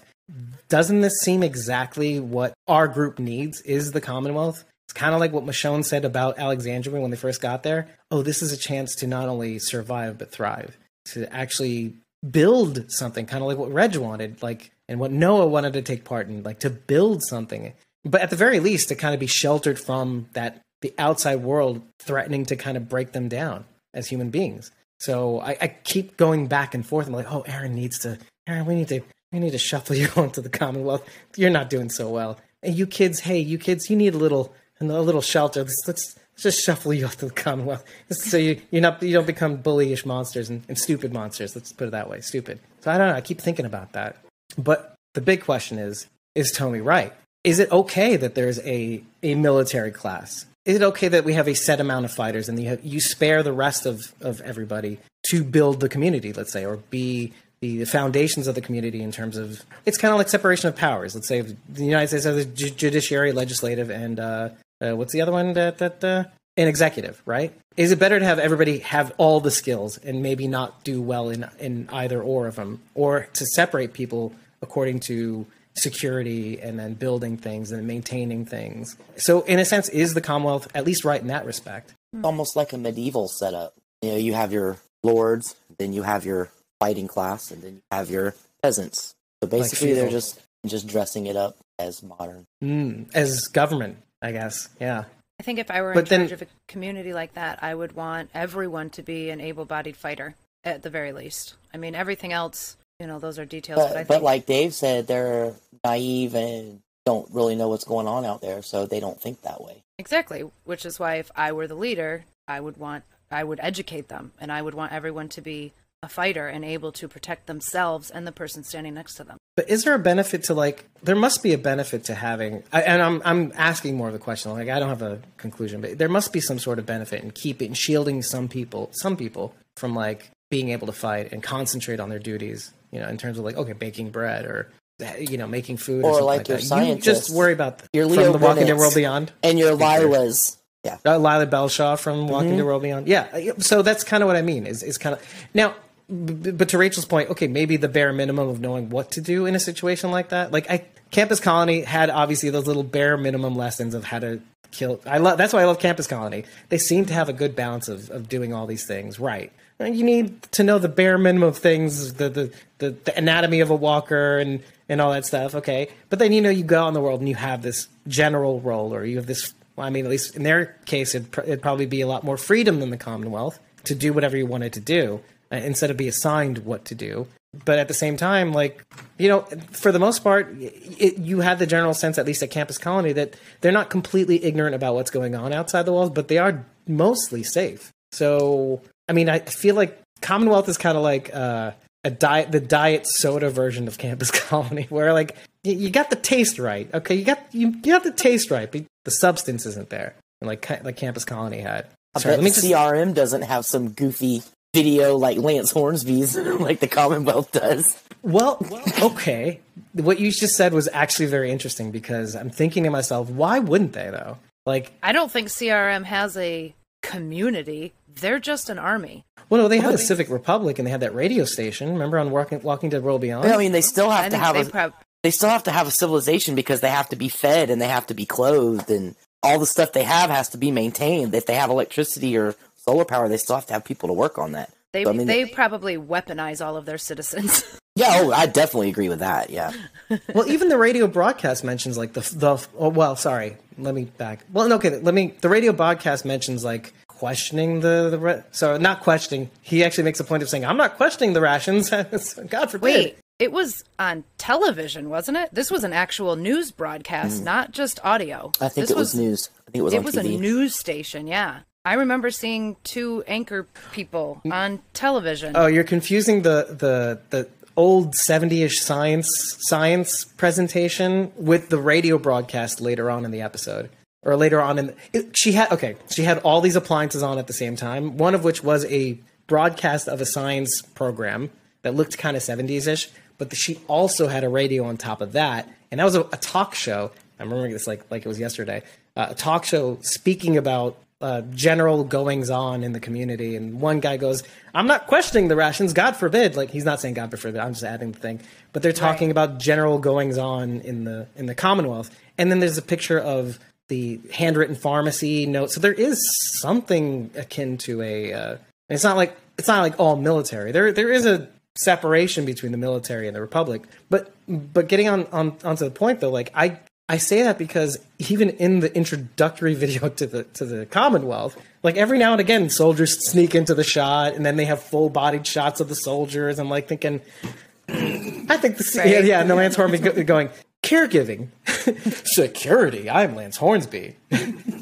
doesn't this seem exactly what our group needs? Is the Commonwealth? It's kind of like what Michonne said about Alexandria when they first got there. Oh, this is a chance to not only survive but thrive, to actually build something, kind of like what Reg wanted, like and what Noah wanted to take part in, like to build something. But at the very least, to kind of be sheltered from that the outside world threatening to kind of break them down as human beings. So I, I keep going back and forth. I'm like, oh, Aaron needs to. Aaron, we need to. We need to shuffle you onto the Commonwealth. You're not doing so well. And you kids, hey, you kids, you need a little a little shelter. Let's let's, let's just shuffle you off to the Commonwealth, so you you're not you don't become bullyish monsters and, and stupid monsters. Let's put it that way, stupid. So I don't know. I keep thinking about that. But the big question is: Is Tomi right? Is it okay that there's a a military class? Is it okay that we have a set amount of fighters and you have, you spare the rest of of everybody to build the community, let's say, or be the, the foundations of the community in terms of it's kind of like separation of powers. Let's say the United States has a ju- judiciary, legislative, and uh, uh, what's the other one that that uh, an executive, right? Is it better to have everybody have all the skills and maybe not do well in in either or of them, or to separate people according to security and then building things and maintaining things? So, in a sense, is the Commonwealth at least right in that respect? Almost like a medieval setup. You know, you have your lords, then you have your fighting class, and then you have your peasants. So basically, they're just just dressing it up as modern. Mm, as government, I guess. Yeah. I think if I were in then- charge of a community like that, I would want everyone to be an able-bodied fighter at the very least. I mean, everything else, you know, those are details. But, I But, think but like Dave said, they're naive and don't really know what's going on out there, so they don't think that way. exactly, which is why if I were the leader, I would want, I would educate them, and I would want everyone to be a fighter and able to protect themselves and the person standing next to them. But is there a benefit to like? There must be a benefit to having, I, and I'm I'm asking more of a question. Like I don't have a conclusion, but there must be some sort of benefit in keeping shielding some people, some people from like being able to fight and concentrate on their duties. You know, in terms of like okay, baking bread or you know making food, or, Or something like like your that. You just worry about the, Your from the Walking Dead World Beyond. And your. Lyla's, yeah. Uh, Lyla Belshaw from Walking Dead World Beyond. Yeah, uh, so that's kind of what I mean. Is is kind of now, but to Rachel's point, okay, maybe the bare minimum of knowing what to do in a situation like that. Like I, Campus Colony had obviously those little bare minimum lessons of how to kill. I love that's why I love Campus Colony. They seem to have a good balance of of doing all these things right. And You need to know the bare minimum of things, the the the, the anatomy of a walker and and all that stuff. Okay, but then you know you go out in the world and you have this general role, or you have this. Well, I mean, at least in their case, it'd, pr- it'd probably be a lot more freedom than the Commonwealth to do whatever you wanted to do uh, instead of be assigned what to do. But at the same time, like you know, for the most part, it, you have the general sense, at least at Campus Colony, that they're not completely ignorant about what's going on outside the walls, but they are mostly safe. So, I mean, I feel like Commonwealth is kind of like uh, a diet, the diet soda version of Campus Colony, where like you, you got the taste right, okay, you got you, you got the taste right, but the substance isn't there, and like like Campus Colony had. I Sorry, bet let me just CRM doesn't have some goofy video like Lance Hornsby's, like the Commonwealth does. Well, okay. What you just said was actually very interesting because I'm thinking to myself, why wouldn't they though? Like, I don't think CRM has a community. They're just an army. well, no, they had a Civic Republic and they had that radio station. Remember on Walking, Walking Dead World Beyond? I mean, they still have I to have they a, prob- they still have to have a civilization because they have to be fed and they have to be clothed and all the stuff they have has to be maintained. If they have electricity or solar power, they still have to have people to work on that. they So, I mean, they probably weaponize all of their citizens. yeah, oh, I definitely agree with that. Yeah, well, even the radio broadcast mentions like the the. Oh, well, sorry. Let me back. Well, okay. Let me. The radio broadcast mentions like questioning the the. Re- so not questioning. He actually makes a point of saying, "I'm not questioning the rations." God forbid. Wait, it was on television, wasn't it? This was an actual news broadcast, not just audio. Mm. I think This it was, news. I think it was It on was TV. a news station, yeah. I remember seeing two anchor people on television. Oh, you're confusing the the the old 70ish science science presentation with the radio broadcast later on in the episode or later on in it, she had okay she had all these appliances on at the same time one of which was a broadcast of a science program that looked kind of 70s-ish but the, she also had a radio on top of that and that was a, a talk show i'm remembering this like like it was yesterday uh, a talk show speaking about uh, general goings on in the community. And one guy goes, I'm not questioning the rations, God forbid. Like he's not saying God forbid, I'm just adding the thing. But they're talking about general goings on in the in the Commonwealth. And then there's a picture of the handwritten pharmacy note. So there is something akin to a uh, it's not like it's not like all military. There there is a separation between the military and the republic. But but getting on, on onto the point though, like I I say that because even in the introductory video to the to the Commonwealth, like every now and again, soldiers sneak into the shot, and then they have full bodied shots of the soldiers. I'm like thinking, I think the yeah, Right. yeah, and the Lance Hornsby going caregiving, security. I'm Lance Hornsby.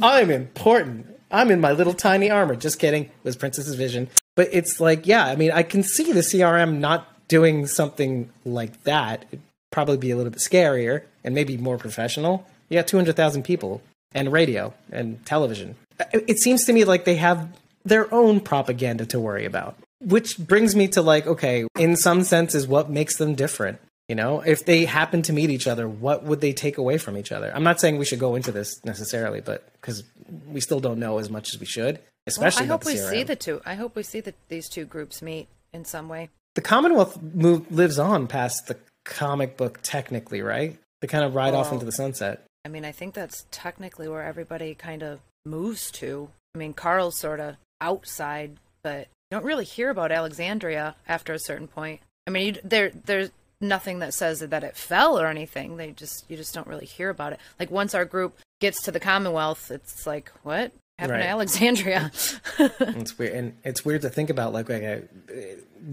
I'm important. I'm in my little tiny armor. Just kidding. It was Princess's vision. But it's like, yeah, I mean, I can see the CRM not doing something like that. It'd probably be a little bit scarier and maybe more professional. You got 200,000 people and radio and television. It seems to me like they have their own propaganda to worry about. Which brings me to like, okay, in some senses, what makes them different? You know, if they happen to meet each other, what would they take away from each other? I'm not saying we should go into this necessarily, but because we still don't know as much as we should, Well, especially I hope we see the two. I hope we see that these two groups meet in some way. the Commonwealth move, lives on past the comic book, technically, right? They kind of ride off into the sunset. I mean, I think that's technically where everybody kind of moves to. I mean, Carl's sort of outside, but you don't really hear about Alexandria after a certain point. I mean, you, there there's nothing that says that it fell or anything. They just you just don't really hear about it. Like once our group gets to the Commonwealth, it's like what happened Right. to Alexandria? It's weird, and it's weird to think about. Like, like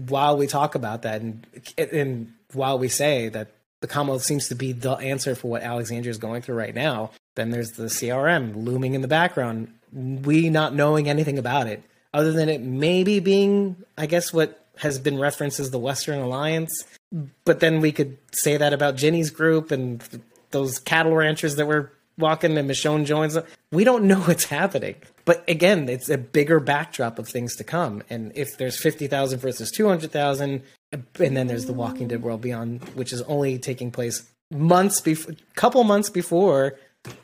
while we talk about that, and and while we say that the Commonwealth seems to be the answer for what Alexandria is going through right now, then there's the CRM looming in the background. We not knowing anything about it, other than it maybe being, I guess, what has been referenced as the Western Alliance. But then we could say that about Ginny's group and those cattle ranchers that were walking and Michonne joins. We don't know what's happening. But again, it's a bigger backdrop of things to come. And if there's 50,000 versus 200,000, and then there's the Walking Dead World Beyond, which is only taking place months before, couple months before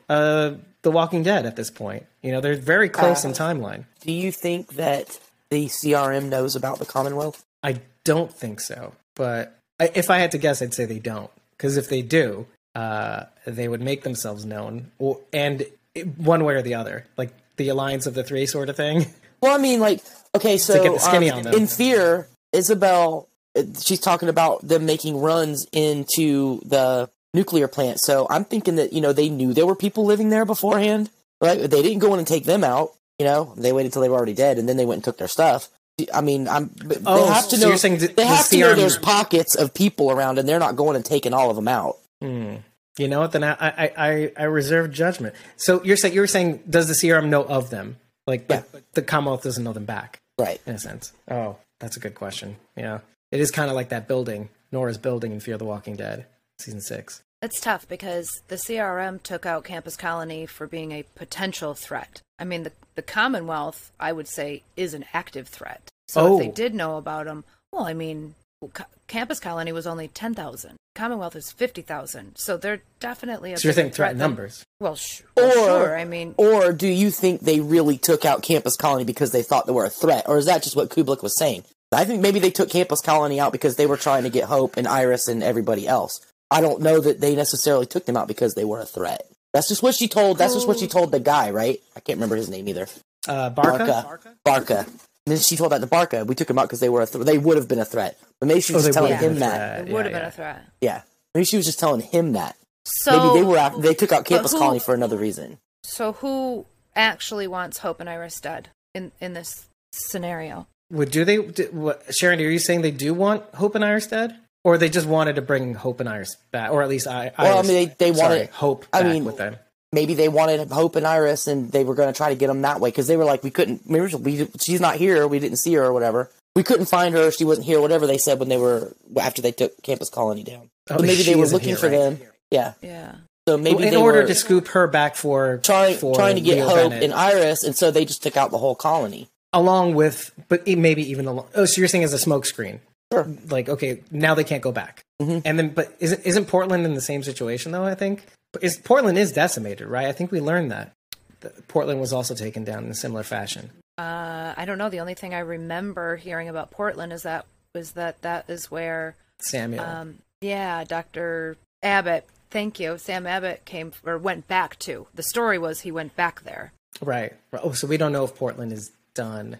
uh, The Walking Dead at this point. You know, they're very close in timeline. Do you think that the CRM knows about the Commonwealth? I don't think so. But I, if I had to guess, I'd say they don't. Because if they do, uh, they would make themselves known, or, and it- one way or the other, like the alliance of the three sort of thing. Well, I mean, like, okay, so get the skinny um, on them. in Fear, Isabelle, uh, she's talking about them making runs into the nuclear plant. So I'm thinking that you know they knew there were people living there beforehand, right? They didn't go in and take them out. You know, they waited until they were already dead, and then they went and took their stuff. I mean, I'm. They Oh, have to so know. you're th- they the have to know CRM there's pockets of people around, and they're not going and taking all of them out. Hmm. You know what? Then I, I, I, I reserve judgment. So you're saying you're saying does the CRM know of them? Like Yeah. the, the Commonwealth doesn't know them back Right. in a sense. Oh, that's a good question. Yeah, it is kind of like that building, Nora's building in Fear the Walking Dead, season six. It's tough because the CRM took out Campus Colony for being a potential threat. I mean, the the Commonwealth, I would say, is an active threat. So Oh. if they oh. did know about them, well, I mean, Co- Campus Colony was only ten thousand. Commonwealth is fifty thousand. So they're definitely a So you're bigger saying threat than- numbers? Well, sh- well, Or- sure. I mean, Or do you think they really took out Campus Colony because they thought they were a threat? Or is that just what Kublek was saying? I think maybe they took Campus Colony out because they were trying to get Hope and Iris and everybody else. I don't know that they necessarily took them out because they were a threat. That's just what she told. That's just what she told the guy, right? I can't remember his name either. Uh, Barca. Barca. Barca. And then she told that to Barca. We took him out because they were a th- they would have been a threat. But maybe she was Oh, just telling him that. threat. it would have yeah, been a threat. Yeah. Maybe she was just telling him that. So Maybe they were after, they took out Campus who- Colony for another reason. So who actually wants Hope and Iris dead in in this scenario? Would do they? Do, what, Sharon, are you saying they do want Hope and Iris dead, or they just wanted to bring Hope and Iris back, or at least I? Well, I mean, they- they sorry, wanted- Hope. I mean, with them. maybe they wanted Hope and Iris, and they were going to try to get them that way because they were like, we couldn't. Maybe we, she's not here. We didn't see her or whatever. We couldn't find her. She wasn't here. Whatever they said when they were after they took Campus Colony down. Oh, So maybe they were looking here, for right? them. Yeah. Yeah. So maybe Well, in they order were to scoop her back for trying for trying to get Leo Hope Bennett, and Iris, and so they just took out the whole colony. along with, but e- maybe even along. Oh, so you're saying as a smokescreen? Sure. Like, okay, now they can't go back, Mhm. and then, but isn't isn't Portland in the same situation though? I think is Portland is decimated, right? I think we learned that. that Portland was also taken down in a similar fashion. Uh, I don't know. The only thing I remember hearing about Portland is that was that that is where, Samuel. um, yeah, Doctor Abbott. Thank you. Sam Abbott came or went back to. The story was he went back there. Right. Oh, so we don't know if Portland is done.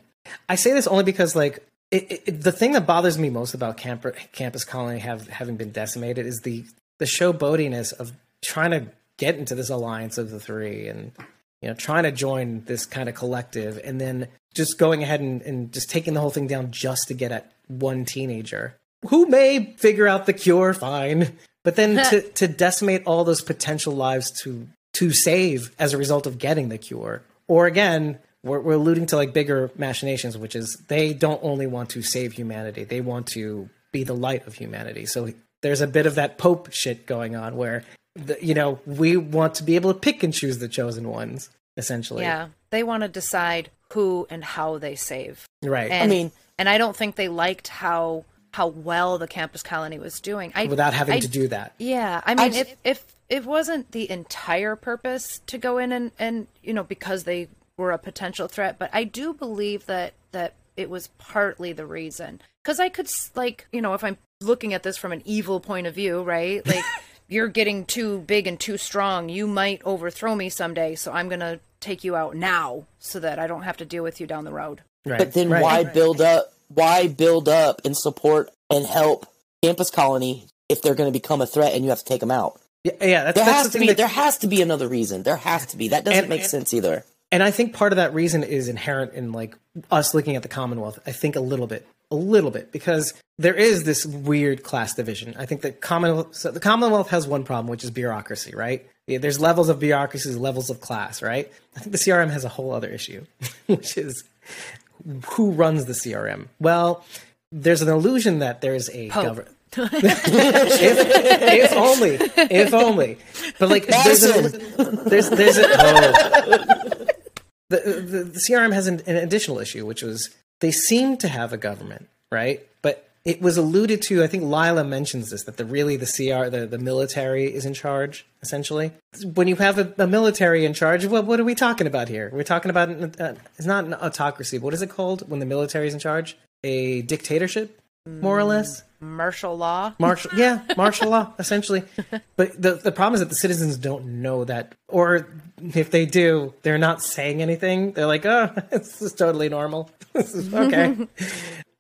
I say this only because, like, it, it, the thing that bothers me most about camp, Campus Colony have having been decimated is the the showboatiness of trying to get into this alliance of the three and you know trying to join this kind of collective and then just going ahead and, and just taking the whole thing down just to get at one teenager who may figure out the cure fine but then to, to decimate all those potential lives to to save as a result of getting the cure. Or again we're, we're alluding to like bigger machinations which is they don't only want to save humanity they want to be the light of humanity so there's a bit of that pope shit going on where the, you know we want to be able to pick and choose the chosen ones essentially Yeah, they want to decide who and how they save. right And, I mean- and I don't think they liked how how well the campus colony was doing. I, without having I- to do that. Yeah, I mean, I- if if it wasn't the entire purpose to go in and and you know because they were a potential threat, but I do believe that that it was partly the reason because I could like you know if I'm looking at this from an evil point of view, right? Like you're getting too big and too strong, you might overthrow me someday, so I'm gonna take you out now so that I don't have to deal with you down the road. Right. But then right. why build up? Why build up and support and help Campus Colony if they're going to become a threat and you have to take them out? Yeah, yeah that's, There that's has the to be. that- There has to be another reason. There has to be. That doesn't And- make and- sense either. And I think part of that reason is inherent in like us looking at the Commonwealth. I think a little bit, a little bit, because there is this weird class division. I think the Commonwealth, so the Commonwealth has one problem, which is bureaucracy, right? Yeah, there's levels of bureaucracy, levels of class, right? I think the CRM has a whole other issue, which is who runs the CRM. Well, there's an illusion that there's a government. if, if only, if only. But like, there's, a, there's there's a oh. the, the the CRM has an, an additional issue, which was they seem to have a government, right? But it was alluded to. I think Lyla mentions this that the really the CR the, the military is in charge essentially. When you have a, a military in charge, what what are we talking about here? We're talking about uh, it's not an autocracy. What is it called when the military is in charge? A dictatorship, more or less. Mm, martial law. Martial, yeah, martial law, essentially. But the the problem is that the citizens don't know that, or if they do, they're not saying anything. They're like, "Oh, this is totally normal. This is okay."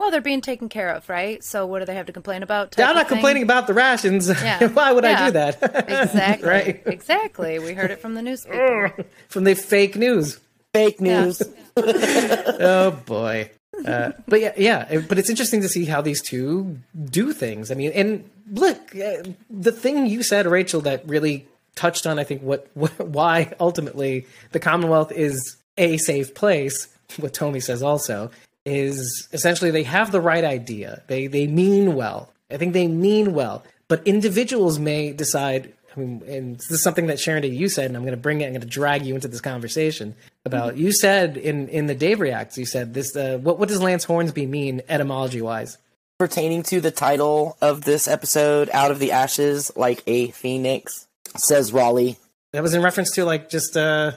Well, they're being taken care of, right? So what do they have to complain about? I'm not thing? complaining about the rations. Yeah. Why would I do that? Exactly. Right. Exactly. We heard it from the newspaper. From the fake news. Fake news. Oh boy. Uh, but yeah, yeah. But it's interesting to see how these two do things. I mean, and look, uh, the thing you said, Rachel, that really touched on, I think, what, what why ultimately the Commonwealth is a safe place. What Tomi says also is essentially they have the right idea. They they mean well. I think they mean well, but individuals may decide. I mean, and this is something that Sharon, you said, and I'm going to bring it. I'm going to drag you into this conversation about. You said in in the Dave reacts, you said this. Uh, what what does Lance Hornsby mean etymology wise? Pertaining to the title of this episode, "Out of the Ashes like a Phoenix," says Raleigh. That was in reference to like just uh,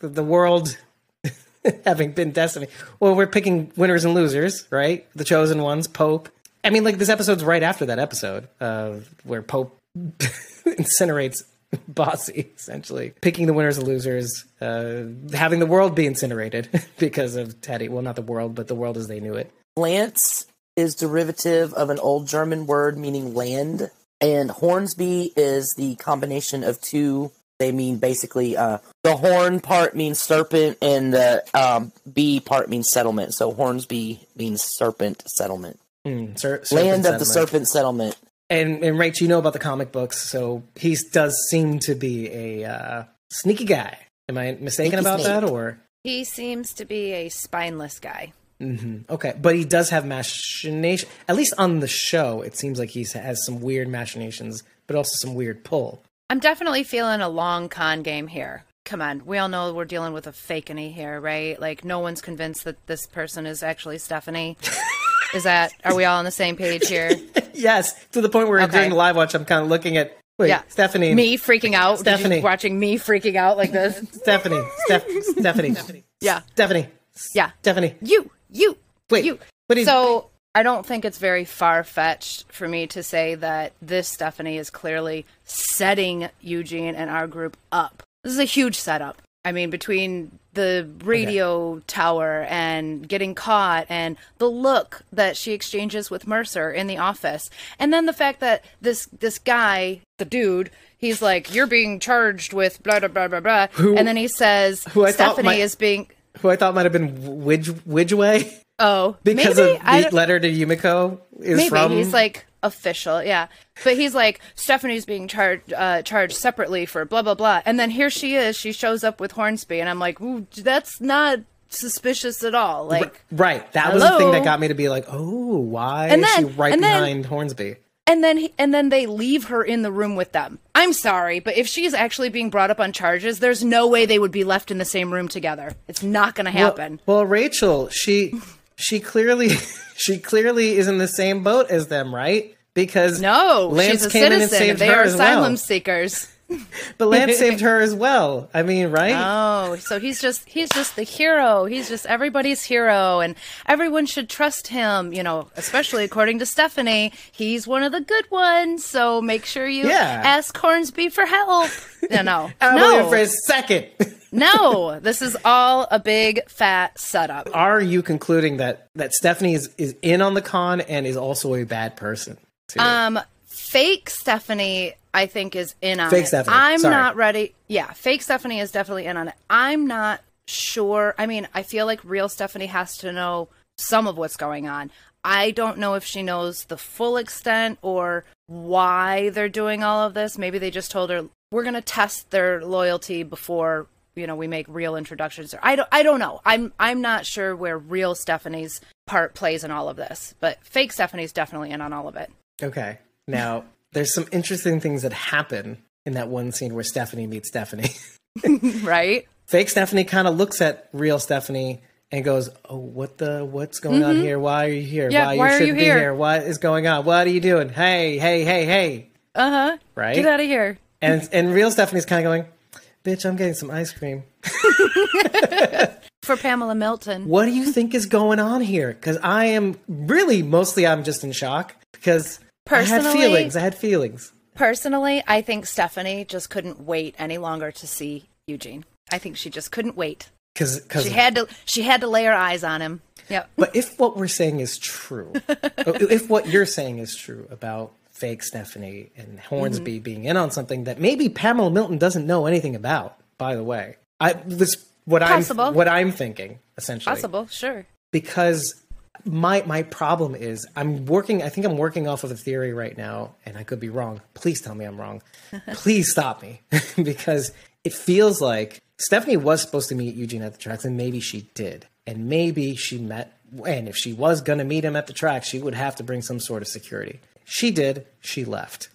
the, the world having been destined. Well, we're picking winners and losers, right? The chosen ones, Pope. I mean, like this episode's right after that episode uh, where Pope incinerates Bossy, essentially picking the winners and losers, uh, having the world be incinerated because of Teddy. Well, not the world, but the world as they knew it. Lance is derivative of an old German word meaning land, and Hornsby is the combination of two. They mean basically uh, the horn part means serpent, and the um, B part means settlement. So Hornsby means serpent settlement, Mm, ser- serpent land of the serpent settlement. And and Rach, you know about the comic books, so he does seem to be a uh, sneaky guy. Am I mistaken Sneaky about snake. that, or He seems to be a spineless guy. okay? But he does have machination. At least on the show, it seems like he has some weird machinations, but also some weird pull. I'm definitely feeling a long con game here. Come on, we all know we're dealing with a fakeany here, right? Like no one's convinced that this person is actually Stephanie. is that are we all on the same page here? yes, to the point where Okay. during the live watch, I'm kind of looking at wait, Yeah. Stephanie, Me freaking out. Stephanie. watching me freaking out like this. Stephanie, Steph, Stephanie, Yeah. Stephanie, Yeah. Stephanie. You, you, Wait, you. what is- so I don't think it's very far fetched for me to say that this Stephanie is clearly setting Eugene and our group up. This is a huge setup. I mean, between the radio tower and getting caught and the look that she exchanges with Mercer in the office. And then the fact that this this guy, the dude, he's like, You're being charged with blah blah blah blah blah. and then he says Stephanie might- is being Who I thought might have been Widge, Widgeway Oh, because maybe? of the letter to Yumiko is maybe from. he's like official, yeah. But he's like Stephanie's being charged uh, charged separately for blah blah blah, and then here she is. She shows up with Hornsby, and I'm like, Ooh, that's not suspicious at all. Like, Right. That was the thing that got me to be like, oh, why And is she then- right and then- behind Hornsby? and then he, and then they leave her in the room with them. I'm sorry, but if she's actually being brought up on charges, there's no way they would be left in the same room together. It's not going to happen. Well, well, Rachel, she she clearly she clearly is in the same boat as them, right? Because No, Lance she's a came in and citizen. saved they her are as asylum well. seekers. But Lance saved her as well. I mean, right? Oh, so he's just he's just the hero. He's just everybody's hero and everyone should trust him, you know, especially according to Stephanie. He's one of the good ones, so make sure you Yeah. ask Hornsby for help. No, no. I believe no. for a second. no, this is all a big fat setup. Are you concluding that that Stephanie is, is in on the con and is also a bad person? Um, fake Stephanie, I think, is in on Fake it. Stephanie, I'm sorry. not ready. Yeah, fake Stephanie is definitely in on it. I'm not sure. I mean, I feel like real Stephanie has to know some of what's going on. I don't know if she knows the full extent or why they're doing all of this. Maybe they just told her we're going to test their loyalty before you know we make real introductions. I don't. I don't know. I'm. I'm not sure where real Stephanie's part plays in all of this, but fake Stephanie's definitely in on all of it. Okay. Now, there's some interesting things that happen in that one scene where Stephanie meets Stephanie. Right? Fake Stephanie kind of looks at real Stephanie and goes, "Oh, what the what's going on here? Why are you here? Mm-hmm. Yeah, why, why are you you shouldn't be here?" here? What is going on? What are you doing? Hey, hey, hey, hey!" Uh huh. Right? Get out of here. And and real Stephanie's kind of going, "Bitch, I'm getting some ice cream." For Pamela Milton. What do you think is going on here? Because I am really mostly I'm just in shock because I had feelings. I had feelings. Personally, I think Stephanie just couldn't wait any longer to see Eugene. I think she just couldn't wait. Because She had to. She had to lay her eyes on him. Yep. But if what we're saying is true, if what you're saying is true about fake Stephanie and Hornsby Mm-hmm. being in on something that maybe Pamela Milton doesn't know anything about, by the way, I was what Possible. I'm what I'm thinking essentially Possible. Sure. because my my problem is I'm working. I think I'm working off of a theory right now, and I could be wrong. Please tell me I'm wrong. Please stop me because it feels like Stephanie was supposed to meet Eugene at the tracks, and maybe she did, and maybe she met. And if she was going to meet him at the tracks, she would have to bring some sort of security. She did. She left.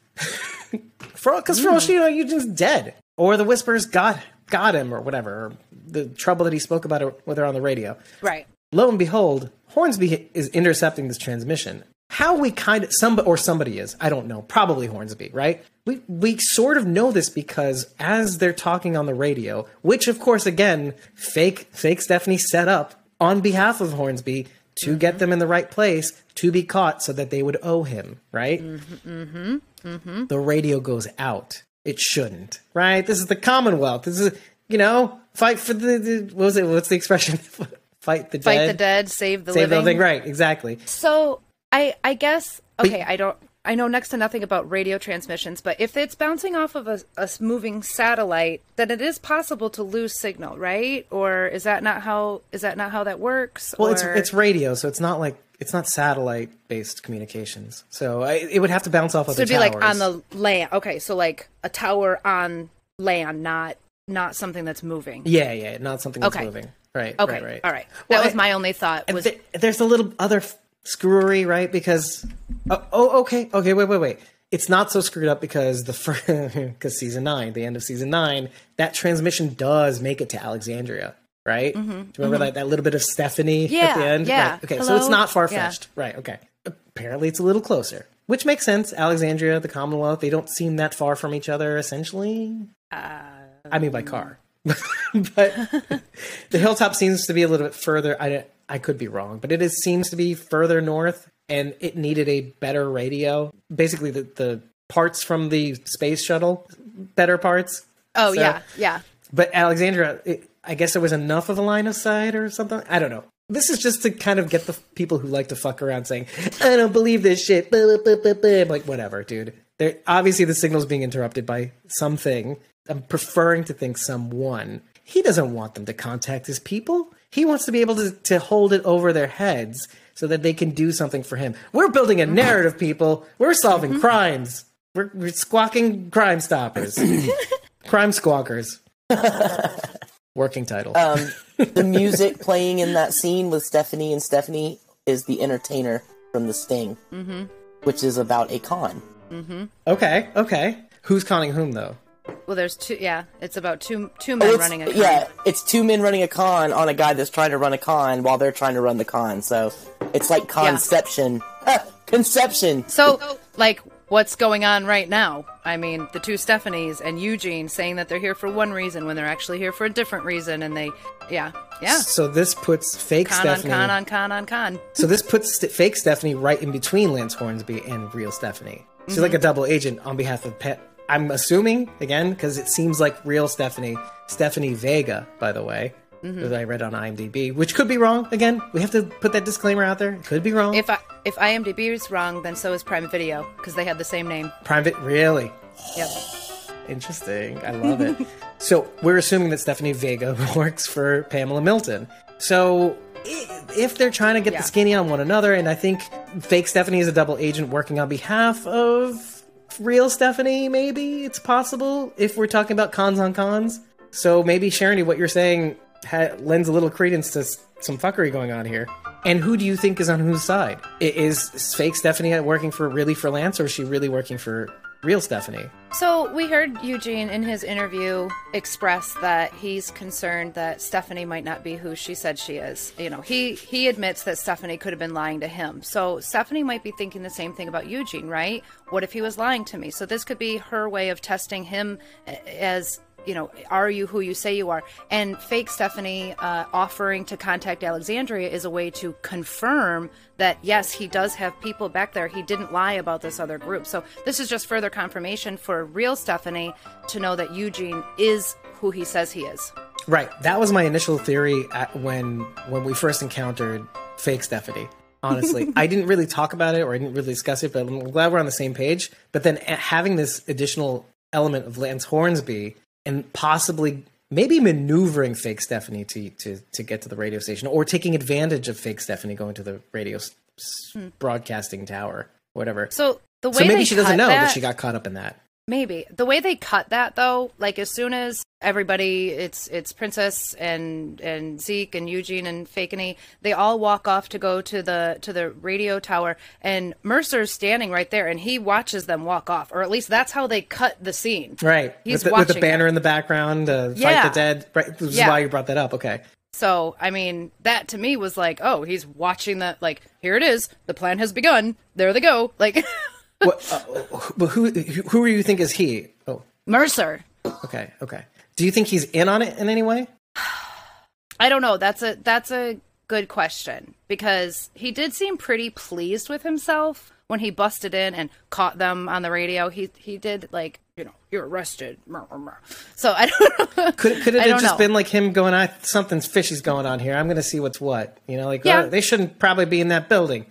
for because for all hmm. she know, Eugene's dead, or the whispers got got him, or whatever. Or the trouble that he spoke about with her on the radio Right. lo and behold, Hornsby is intercepting this transmission. How we kind of some or somebody is, I don't know, probably Hornsby, right? We we sort of know this because as they're talking on the radio, which of course again, fake fake Stephanie set up on behalf of Hornsby to get them in the right place to be caught so that they would owe him, right? mm-hmm mm-hmm The radio goes out. It shouldn't, right? This is the Commonwealth. This is, you know, fight for the, the what was it? What's the expression? fight the dead. Fight the dead, save the Save the living. living. Right, exactly. So I I guess okay, I don't I know next to nothing about radio transmissions, but if it's bouncing off of a, a moving satellite, then it is possible to lose signal, right? Or is that not how is that not how that works? Well, it's Or- it's radio, so it's not like it's not satellite based communications. So I, it would have to bounce off of so it'd be towers. like on the land. Okay, so like a tower on land, not not something that's moving. yeah, yeah, not something that's Okay. moving. Right. Okay, Right. Right. all right. Well, that was I- my only thought. And Was th- there's a little other screwery, right? Because oh, oh, okay, okay, wait, wait, wait. It's not so screwed up because the first because season nine, the end of season nine, that transmission does make it to Alexandria, right? Do you remember that that little bit of Stephanie at Mm-hmm, the end? yeah. Right. Okay, so it's not far fetched, right? Okay. Apparently, it's a little closer, which makes sense. Alexandria, the Commonwealth, they don't seem that far from each other, essentially. I mean, by car. but the hilltop seems to be a little bit further. I I could be wrong, but it is, seems to be further north, and it needed a better radio. Basically, the the parts from the space shuttle, better parts. oh So- yeah, yeah. But Alexandria, it, I guess there was enough of a line of sight or something. I don't know. This is just to kind of get the people who like to fuck around saying, "I don't believe this shit." Blah, blah, blah. Like, whatever, dude. They're, obviously, the signal's being interrupted by something. I'm preferring to think someone. He doesn't want them to contact his people. He wants to be able to, to hold it over their heads so that they can do something for him. We're building a narrative, people. We're solving mm-hmm. crimes. We're, we're squawking crime stoppers, crime squawkers. Working title. Um, the music playing in that scene with Stephanie and Stephanie is the entertainer from The Sting, mm-hmm. which is about a con. Mm-hmm. okay, okay. Who's conning whom though? Well, there's two. Yeah, it's about two two men Oh, running a con. yeah, it's two men running a con on a guy that's trying to run a con while they're trying to run the con. So it's like conception, Ah, conception. So, like, what's going on right now? I mean, the two Stephanies and Eugene saying that they're here for one reason when they're actually here for a different reason, and they, yeah, yeah, So this puts fake con Stephanie. on con on con on con. So this puts st- fake Stephanie right in between Lance Hornsby and real Stephanie. She's Mm-hmm. like a double agent on behalf of Pet. I'm assuming again because it seems like real Stephanie, Stephanie Vega, by the way, Mm-hmm. that I read on IMDb, which could be wrong. Again, we have to put that disclaimer out there. It could be wrong. If I if IMDb is wrong, then so is Prime Video because they had the same name. Private, really Yep. interesting. I love it. so we're assuming that Stephanie Vega works for Pamela Milton. So if they're trying to get Yeah. the skinny on one another, and I think fake Stephanie is a double agent working on behalf of real Stephanie, maybe it's possible if we're talking about cons on cons. So maybe Sharon, what you're saying ha- lends a little credence to s- some fuckery going on here. And who do you think is on whose side? Is fake Stephanie working for really for Lance, or is she really working for real Stephanie? So we heard Eugene in his interview express that he's concerned that Stephanie might not be who she said she is. You know, he he admits that Stephanie could have been lying to him. So Stephanie might be thinking the same thing about Eugene, right? What if he was lying to me? So this could be her way of testing him as you know, are you who you say you are? And fake Stephanie uh, offering to contact Alexandria is a way to confirm that yes, he does have people back there. He didn't lie about this other group. So this is just further confirmation for real Stephanie to know that Eugene is who he says he is. Right. That was my initial theory when when we first encountered fake Stephanie. Honestly, I didn't really talk about it or I didn't really discuss it, but I'm glad we're on the same page. But then having this additional element of Lance Hornsby and possibly maybe maneuvering fake Stephanie to to to get to the radio station or taking advantage of fake Stephanie going to the radio s- hmm. broadcasting tower, whatever. So, So the way maybe she doesn't know that, that she got caught up in that. Maybe the way they cut that though, like as soon as everybody, it's it's Princess and and Zeke and Eugene and Fakeney, they all walk off to go to the to the radio tower, and Mercer's standing right there, and he watches them walk off, or at least that's how they cut the scene. Right. He's with, the, with the banner them. in the background, uh, Fight Yeah. the Dead. Right. This is Yeah. why you brought that up. Okay. So I mean, that to me was like, oh, he's watching that. Like, here it is. The plan has begun. There they go. Like What, uh, but who who do you think is he? Oh, Mercer. okay, okay. Do you think he's in on it in any way? I don't know. That's a that's a good question because he did seem pretty pleased with himself when he busted in and caught them on the radio. He he did like you know you're arrested. So I don't know. Could could it have just know. been like him going, "I something's fishy's going on here. I'm going to see what's what." You know, like Yeah. oh, they shouldn't probably be in that building.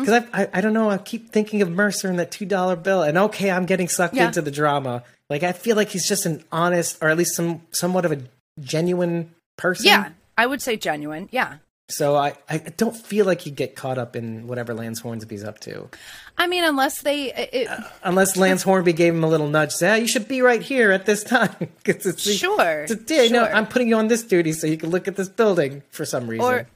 Because I, I I don't know. I keep thinking of Mercer and that two dollar bill, and okay, I'm getting sucked Yeah. into the drama. Like I feel like he's just an honest, or at least some somewhat of a genuine person. Yeah, I would say genuine. Yeah. So I, I don't feel like he'd get caught up in whatever Lance Hornsby's up to. I mean, unless they, it, Unless Lance Hornsby gave him a little nudge, say, ah, you should be right here at this time. 'Cause it's, Sure, It's, yeah, no, sure. I'm putting you on this duty so you can look at this building for some reason. or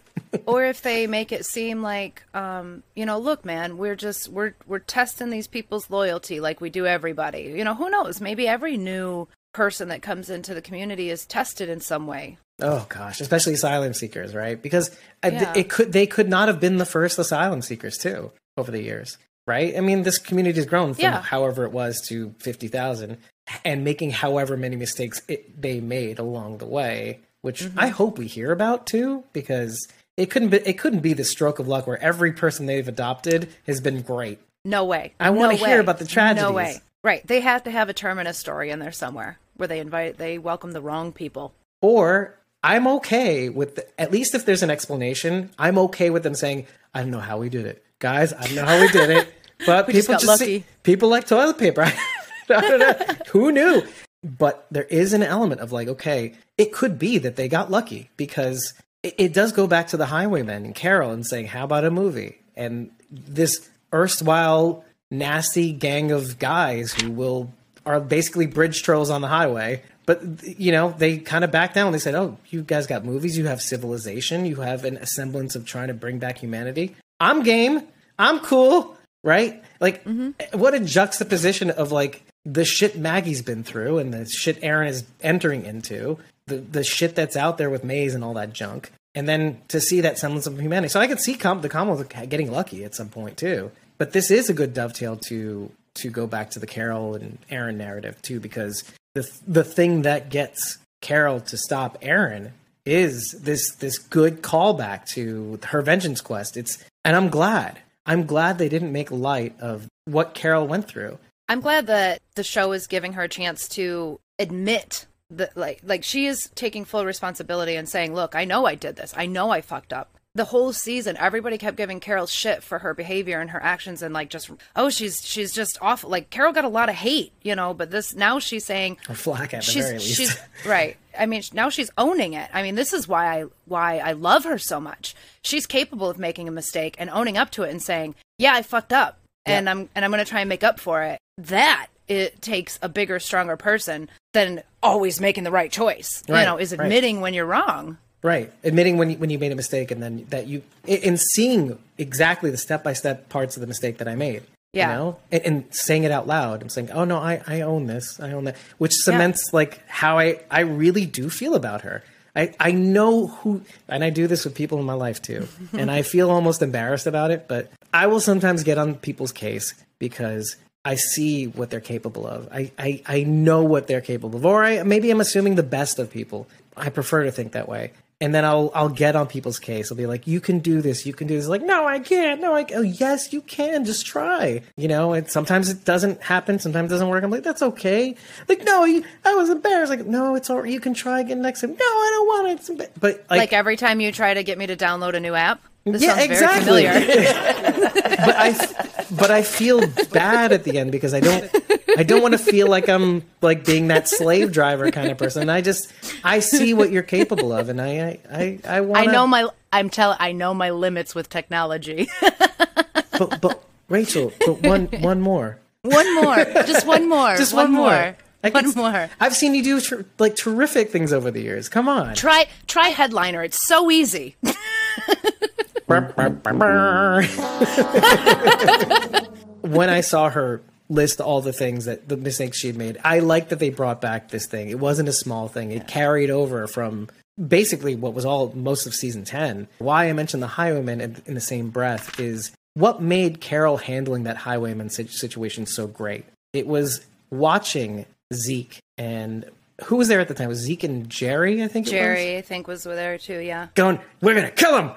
or if they make it seem like um you know look man we're just we're we're testing these people's loyalty like we do everybody you know who knows maybe every new person that comes into the community is tested in some way oh gosh, especially asylum seekers, right? Because Yeah. it could they could not have been the first asylum seekers too over the years, right? I mean, this community has grown from Yeah. however it was to fifty thousand, and making however many mistakes it, they made along the way, which Mm-hmm. I hope we hear about too, because it couldn't be it couldn't be the stroke of luck where every person they've adopted has been great. no way I wanna No hear about the tragedies. no way right they have to have a terminus story in there somewhere where they invite they welcome the wrong people Or I'm okay with the, at least if there's an explanation, I'm okay with them saying, "I don't know how we did it, guys. I don't know how we did it, but just people got just lucky." see- people like toilet paper. I don't know. Who knew? But there is an element of like, okay, it could be that they got lucky because it, it does go back to the Highwaymen and Carol and saying, "How about a movie?" And this erstwhile nasty gang of guys who will are basically bridge trolls on the highway. But you know, they kind of back down. They said, "Oh, you guys got movies. You have civilization. You have an, semblance of trying to bring back humanity. I'm game. I'm cool, right? Like, mm-hmm. what a juxtaposition of like the shit Maggie's been through and the shit Aaron is entering into, the the shit that's out there with Mays and all that junk, and then to see that semblance of humanity. So I could see Com- the Commonwealth getting lucky at some point too. But this is a good dovetail to to go back to the Carol and Aaron narrative too, because the the thing that gets Carol to stop Aaron is this this good callback to her vengeance quest. It's and I'm glad. I'm glad they didn't make light of what Carol went through. I'm glad that the show is giving her a chance to admit that like like she is taking full responsibility and saying, "Look, I know I did this. I know I fucked up." The whole season, everybody kept giving Carol shit for her behavior and her actions, and like just, oh, she's she's just awful. Like Carol got a lot of hate, you know, but this now she's saying Or flack at the she's very least. she's right. I mean, now she's owning it. I mean, this is why I why I love her so much. She's capable of making a mistake and owning up to it and saying, "Yeah, I fucked up." And I'm and I'm going to try and make up for it. That it takes a bigger, stronger person than always making the right choice. Right, you know, is right. admitting when you're wrong. Right, admitting when you, when you made a mistake, and then that you in seeing exactly the step by step parts of the mistake that I made. Yeah. You know, and, and saying it out loud and saying, "Oh no, I, I own this. I own that," which cements like how I I really do feel about her. I I know who, and I do this with people in my life too, and I feel almost embarrassed about it, but I will sometimes get on people's case because I see what they're capable of. I, I, I know what they're capable of. Or I, maybe I'm assuming the best of people. I prefer to think that way. And then I'll I'll get on people's case. I'll be like, "You can do this. You can do this." Like, no, I can't. No, I. can't." Oh, yes, you can. Just try. You know. And sometimes it doesn't happen. Sometimes it doesn't work. I'm like, that's okay. Like, no, you, I was embarrassed. Like, no, it's all. You can try again next time. No, I don't want it. But like, Like every time you try to get me to download a new app. This Yeah, exactly. but I but I feel bad at the end because I don't I don't want to feel like I'm like being that slave driver kind of person. I just I see what you're capable of, and I I I, I I know my I'm tell I know my limits with technology. but, but Rachel, but one one more. one more, just one more, Just one, one more. more, one more. I've seen you do ter- like terrific things over the years. Come on. Try try headliner. It's so easy. Mm-hmm. when I saw her list all the things that the mistakes she had made, I like that they brought back this thing. It wasn't a small thing. It carried over from basically what was all most of season 10. Why I mentioned the highwayman in, in the same breath is what made Carol handling that highwayman situation so great. It was watching Zeke and who was there at the time? It was Zeke and Jerry, I think it was? Jerry, I think, was there too. Yeah. going, we're gonna kill him.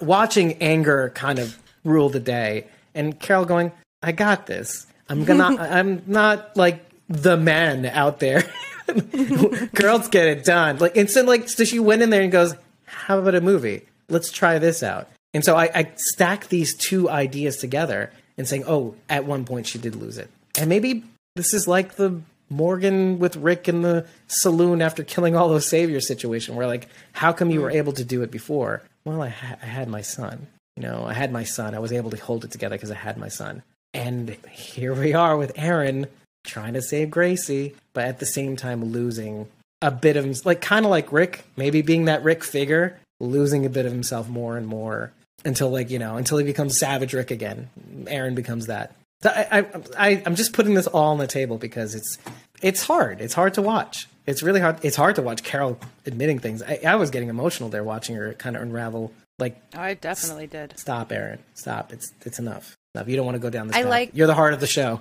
Watching anger kind of rule the day, and Carol going, I got this. I'm gonna. I'm not like the man out there. Girls get it done. Like instant. Like so, she went in there and goes, "How about a movie? Let's try this out." And so I, I stack these two ideas together and saying, "Oh, at one point she did lose it, and maybe this is like the Morgan with Rick in the saloon after killing all those saviors situation, where like, how come you were able to do it before? Well, I, ha- I had my son. You know, I had my son. I was able to hold it together because I had my son. And here we are with Aaron trying to save Gracie, but at the same time losing a bit of him- like kind of like Rick, maybe being that Rick figure, losing a bit of himself more and more until like you know until he becomes Savage Rick again. Aaron becomes that. I, I, I'm just putting this all on the table because it's it's hard. It's hard to watch. It's really hard. It's hard to watch Carol admitting things. I, I was getting emotional there watching her kind of unravel. Like, I definitely did. stop, Aaron. Stop. It's it's enough. Enough. You don't want to go down this. I path. like- You're the heart of the show.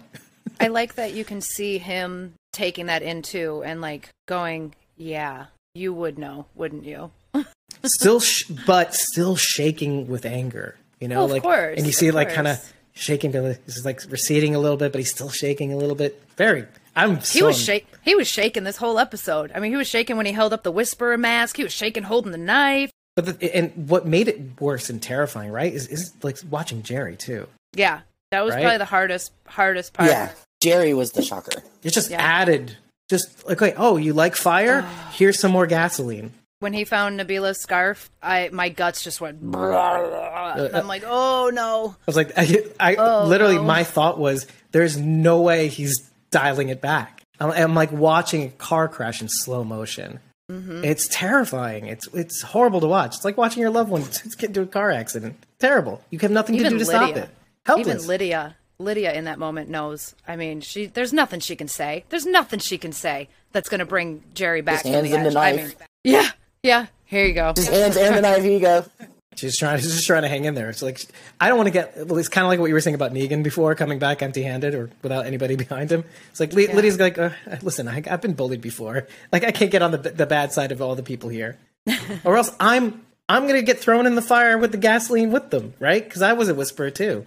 I like that you can see him taking that into and like going, yeah, you would know, wouldn't you? Still, sh- but still shaking with anger. You know, Oh, of like, course, and you see like kind of. Shaking. to the- It's like receding a little bit, but he's still shaking a little bit. Very. I'm. He so was shake. He was shaking this whole episode. I mean, he was shaking when he held up the Whisperer mask. He was shaking holding the knife. But the, and what made it worse and terrifying, right, is, is like watching Jerry too. Yeah, that was Right? probably the hardest hardest part. Yeah, Jerry was the shocker. It just Yeah. added, just like, wait, oh, you like fire? Here's some more gasoline. When he found Nabila's scarf, I my guts just went. I'm like, oh no. I was like, I, I Oh, literally, no. my thought was, there's no way he's dialing it back. I'm, I'm like watching a car crash in slow motion. Mm-hmm. It's terrifying. It's it's horrible to watch. It's like watching your loved one get into a car accident. Terrible. You have nothing to do to Lydia. stop it. Helpless. Even Lydia. Lydia in that moment knows. I mean, she there's nothing she can say. There's nothing she can say that's going to bring Jerry back Just hands the him the edge. I mean, yeah, yeah. Here you go. His hands and the knife. Here you go. She's trying. She's just trying to hang in there. It's like I don't want to get. Well, it's kind of like what you were saying about Negan before, coming back empty-handed or without anybody behind him. It's like Ly- Lydia's like, uh, listen, I, I've been bullied before. Like I can't get on the the bad side of all the people here, or else I'm I'm gonna get thrown in the fire with the gasoline with them, right? Because I was a whisperer too.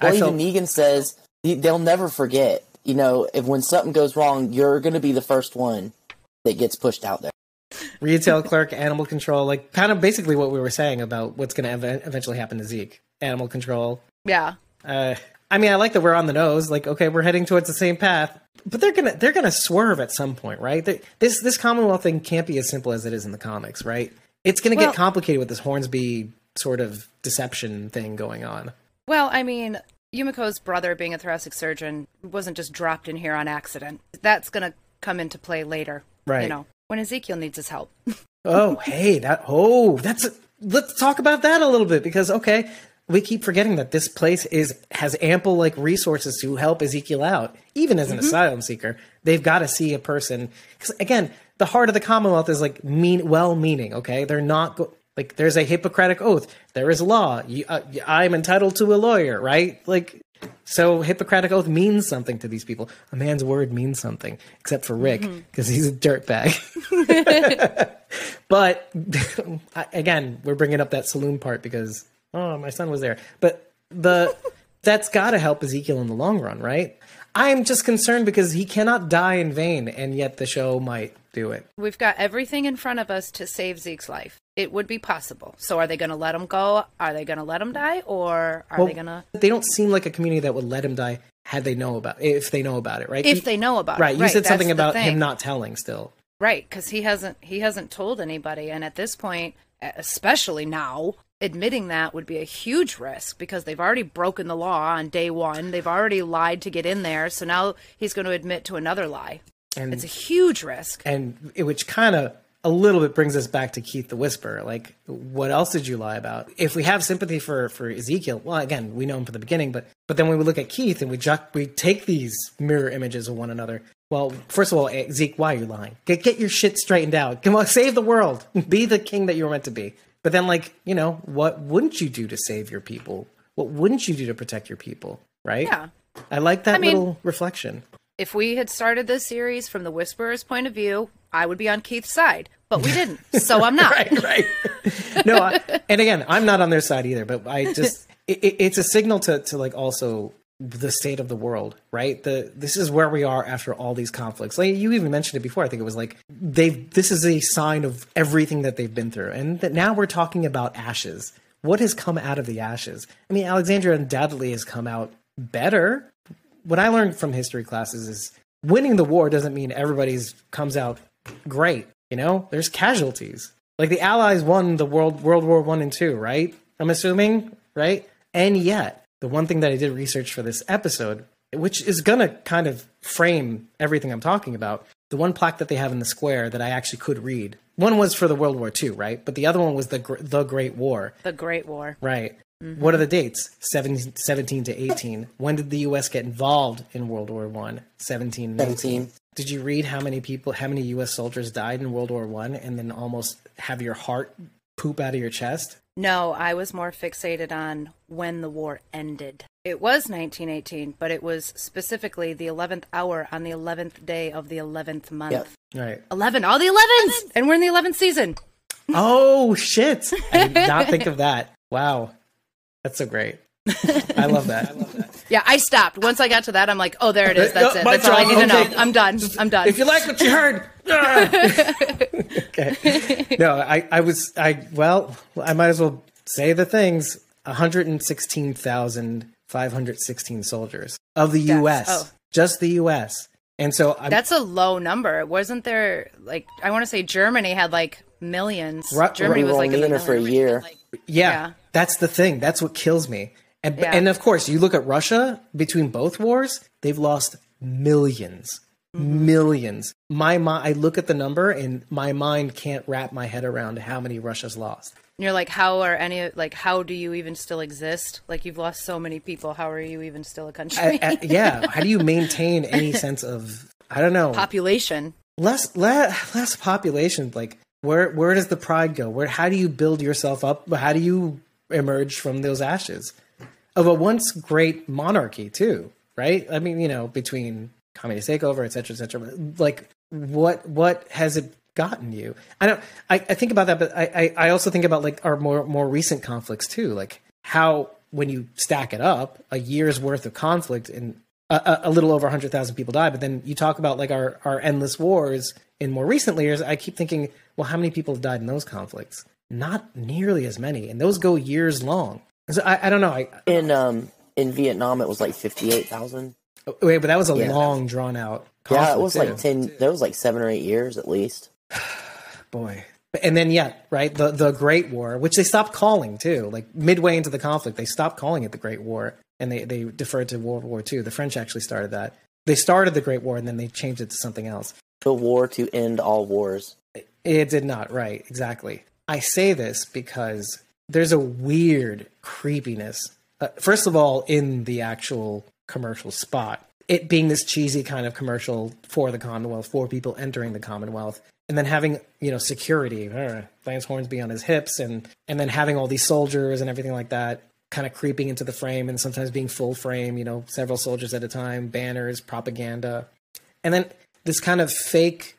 I Well, felt even Negan says they'll never forget. You know, if when something goes wrong, you're going to be the first one that gets pushed out there. Retail clerk, animal control, like kind of basically what we were saying about what's going to ev- eventually happen to Zeke. Animal control. Yeah. Uh, I mean, I like that we're on the nose. Like, okay, we're heading towards the same path, but they're gonna they're gonna swerve at some point, right? They, this this Commonwealth thing can't be as simple as it is in the comics, right? It's gonna Well- get complicated with this Hornsby sort of deception thing going on. Well, I mean, Yumiko's brother being a thoracic surgeon wasn't just dropped in here on accident. That's going to come into play later. Right. You know, when Ezekiel needs his help. Oh, hey, that oh, that's a, let's talk about that a little bit because okay, we keep forgetting that this place is has ample like resources to help Ezekiel out, even as an asylum seeker. They've got to see a person because again, the heart of the Commonwealth is like mean, well-meaning. Okay, they're not go- like there's a Hippocratic oath, there is law. You, uh, I'm entitled to a lawyer, right? Like. So Hippocratic oath means something to these people. A man's word means something, except for Rick mm-hmm. because he's a dirtbag. But again, we're bringing up that saloon part because oh, my son was there. But the that's got to help Ezekiel in the long run, right? I'm just concerned because he cannot die in vain, and yet the show might do it. We've got everything in front of us to save Zeke's life. It would be possible. So are they going to let him go? Are they going to let him die? Or are Well, they going to. They don't seem like a community that would let him die had they know about if they know about it, right? If they know about right. it. You said something about him not telling still. Right, because he hasn't he hasn't told anybody, and at this point, especially now, admitting that would be a huge risk because they've already broken the law on day one. They've already lied to get in there, so now he's going to admit to another lie. And It's a huge risk. and it, which kind of a little bit brings us back to Keith the Whisperer. Like, what else did you lie about? If we have sympathy for for Ezekiel, well, again, we know him from the beginning, but but then when we look at Keith and we ju- we take these mirror images of one another. Well, first of all, eh, Zeke, why are you lying? Get get your shit straightened out. Come on, save the world. Be the king that you were meant to be. But then, like, you know, what wouldn't you do to save your people? What wouldn't you do to protect your people? Right? Yeah. I like that I mean- little reflection. If we had started this series from the Whisperer's point of view, I would be on Keith's side, but we didn't, so I'm not. right, right. no, I, and again, I'm not on their side either. But I just, it, it- it's a signal to to like also the state of the world, right? The this is where we are after all these conflicts. Like you even mentioned it before. I think it was like they've. This is a sign of everything that they've been through, and that now we're talking about ashes. What has come out of the ashes? I mean, Alexandria undoubtedly has come out better. What I learned from history classes is winning the war doesn't mean everybody's comes out great. You know, there's casualties. Like the Allies won the world World War One and Two, right? I'm assuming, right? And yet, the one thing that I did research for this episode, which is gonna kind of frame everything I'm talking about, the one plaque that they have in the square that I actually could read. One was for the World War II, right? But the other one was the the Great War, The Great War. right? What are the dates? 17, 17 to 18. When did the U.S. get involved in World War One? 17 and 18. 17. Did you read how many people, how many U.S. soldiers died in World War One, and then almost have your heart poop out of your chest? No, I was more fixated on when the war ended. It was 1918, but it was specifically the 11th hour on the 11th day of the 11th month. Yep. Right. 11, all the 11s! And we're in the 11th season. Oh shit! I did not think of that. Wow, that's so great. I love that. I love that. Yeah, I stopped. Once I got to that, I'm like, oh, there it is. That's Uh, it. That's all I need to know. I'm done. I'm done. If you like what you heard. ah. okay. No, I, I was, I, well, I might as well say the things 116,516 soldiers of the U.S., oh. just the U.S. And so I'm, That's a low number. Wasn't there, like, I want to say Germany had like millions. Ru- Germany We was like in only the in for a millions. year. yeah, yeah. That's the thing. That's what kills me. And, Yeah. and of course, you look at Russia between both wars, they've lost millions. Mm-hmm. Millions. My mi- I look at the number and my mind can't wrap my head around how many Russia's lost. you're like, how are any like how do you even still exist? Like you've lost so many people. How are you even still a country? I- I- yeah. How do you maintain any sense of I don't know Population. less less less population? Like where where does the pride go? Where how do you build yourself up? How do you emerge from those ashes of a once great monarchy too? Right? I mean, you know, between communist takeover, et cetera, et cetera. Like what what has it gotten you? I don't. I, I think about that, but I, I I also think about like our more more recent conflicts too. Like how when you stack it up, a year's worth of conflict and a, a, little over hundred thousand people die. But then you talk about like our our endless wars in more recent years. I keep thinking, well, how many people have died in those conflicts? Not nearly as many, and those go years long. So I, I don't know. I In um in Vietnam, it was like fifty eight thousand. wait, but that was a Yeah. long drawn out. Yeah, it was conflict, like ten. There was like seven or eight years at least. boy and then yeah right the the great war which they stopped calling too like midway into the conflict they stopped calling it the great war and they they deferred to world war ii the french actually started that they started the great war and then they changed it to something else The war to end all wars. it did not right exactly i say this because there's a weird creepiness uh, first of all in the actual commercial spot. It being this cheesy kind of commercial for the commonwealth for people entering the commonwealth and then having you know security uh, lance hornsby on his hips and and then having all these soldiers and everything like that kind of creeping into the frame and sometimes being full frame you know several soldiers at a time banners propaganda. And then this kind of fake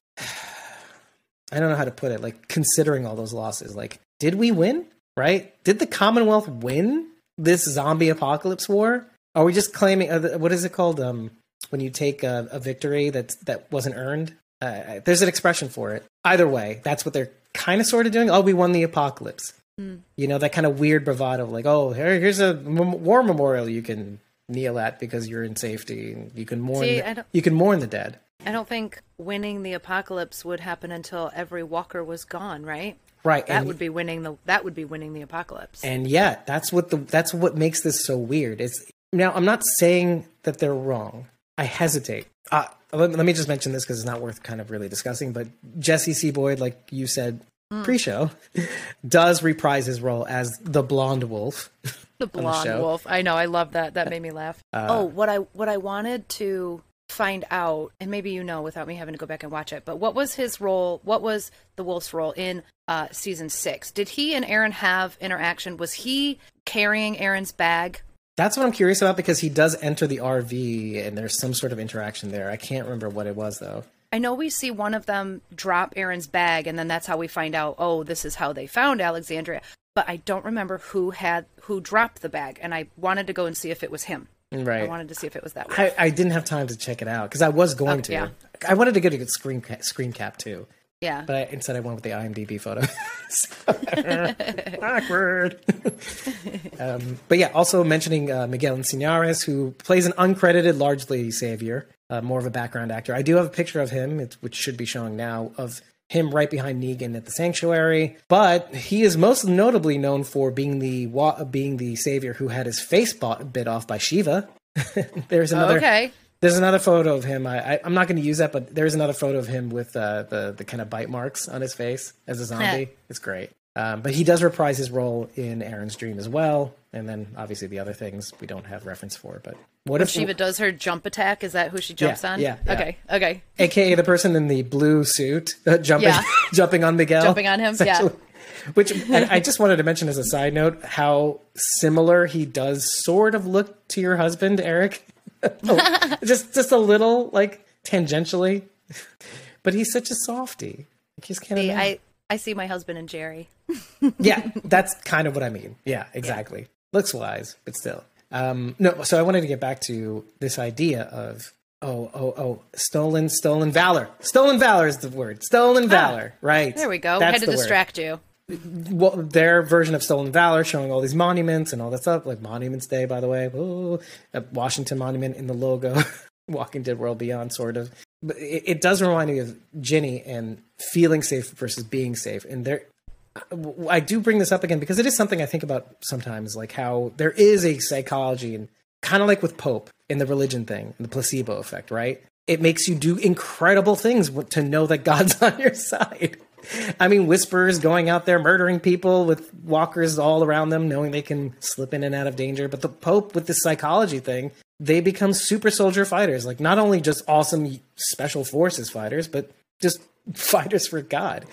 I don't know how to put it. Like considering all those losses, like did we win? Right? Did the Commonwealth win this zombie apocalypse war? Are we just claiming? Uh, what is it called? Um, when you take a, a victory that that wasn't earned. Uh, there's an expression for it. Either way, that's what they're kind of sort of doing. Oh, we won the apocalypse. You know that kind of weird bravado like, oh, here, here's a mem- war memorial you can kneel at because you're in safety. and You can mourn. See, the- you can mourn the dead. I don't think winning the apocalypse would happen until every walker was gone, right? Right. That and- would be winning the that would be winning the apocalypse. And yet, that's what the that's what makes this so weird. It's now I'm not saying that they're wrong. I hesitate. Uh, let, let me just mention this because it's not worth kind of really discussing. But Jesse C. Boyd, like you said pre-show, does reprise his role as the blonde wolf. The blonde show. wolf. I know. I love that. That made me laugh. oh, what I what I wanted to find out, and maybe you know without me having to go back and watch it, but what was his role? What was the wolf's role in uh, season six? Did he and Aaron have interaction? Was he carrying Aaron's bag? That's what I'm curious about because he does enter the RV and there's some sort of interaction there. I can't remember what it was though. I know we see one of them drop Aaron's bag, and then that's how we find out. Oh, this is how they found Alexandria. But I don't remember who had who dropped the bag, and I wanted to go and see if it was him. I wanted to see if it was that. I. I didn't have time to check it out because I was going to. Yeah. I wanted to get a good screen ca- screen cap too. yeah. But I, instead, I went with the IMDb photo. Awkward. um, but yeah, also mentioning uh, Miguel Encinares, who plays an uncredited, largely savior, uh, more of a background actor. I do have a picture of him, which should be showing now, of him right behind Negan at the sanctuary. But he is most notably known for being the wa- being the savior who had his face bought, bit off by Shiva. There's another. okay. There's another photo of him. I, I'm not going to use that, but there's another photo of him with uh, the the kind of bite marks on his face as a zombie. it's great. Um, but he does reprise his role in Aaron's Dream as well, and then obviously the other things we don't have reference for. But what if, Shiva does her jump attack. Is that who she jumps Yeah, on? yeah, yeah. Okay. Okay. aka the person in the blue suit uh, jumping Yeah. jumping on Miguel, Jumping on him, yeah. Which and I just wanted to mention as a side note how similar he does sort of look to your husband, Eric. just just a little like tangentially, but he's such a just can't. See. I I see my husband and Jerry. yeah, that's kind of what I mean. Yeah, exactly. Looks wise, but still. Um, no, so I wanted to get back to this idea of oh, oh, oh, stolen, stolen valor. Stolen valor is the word. Stolen valor, right? Ah, There we go. That's Had to the word. distract you. Well, their version of stolen valor, showing all these monuments and all that stuff, like Monuments Day, by the way, Ooh, a Washington Monument in the logo, Walking Dead World Beyond, sort of. But it, it does remind me of Ginny and feeling safe versus being safe, and there. I do bring this up again because it is something I think about sometimes, like how there is a psychology and kind of like with Pope in the religion thing the placebo effect, right? It makes you do incredible things to know that God's on your side. I mean, Whisperers going out there murdering people with walkers all around them, knowing they can slip in and out of danger. But the Pope, with this psychology thing, they become super soldier fighters. Like, not only just awesome special forces fighters, but just fighters for God.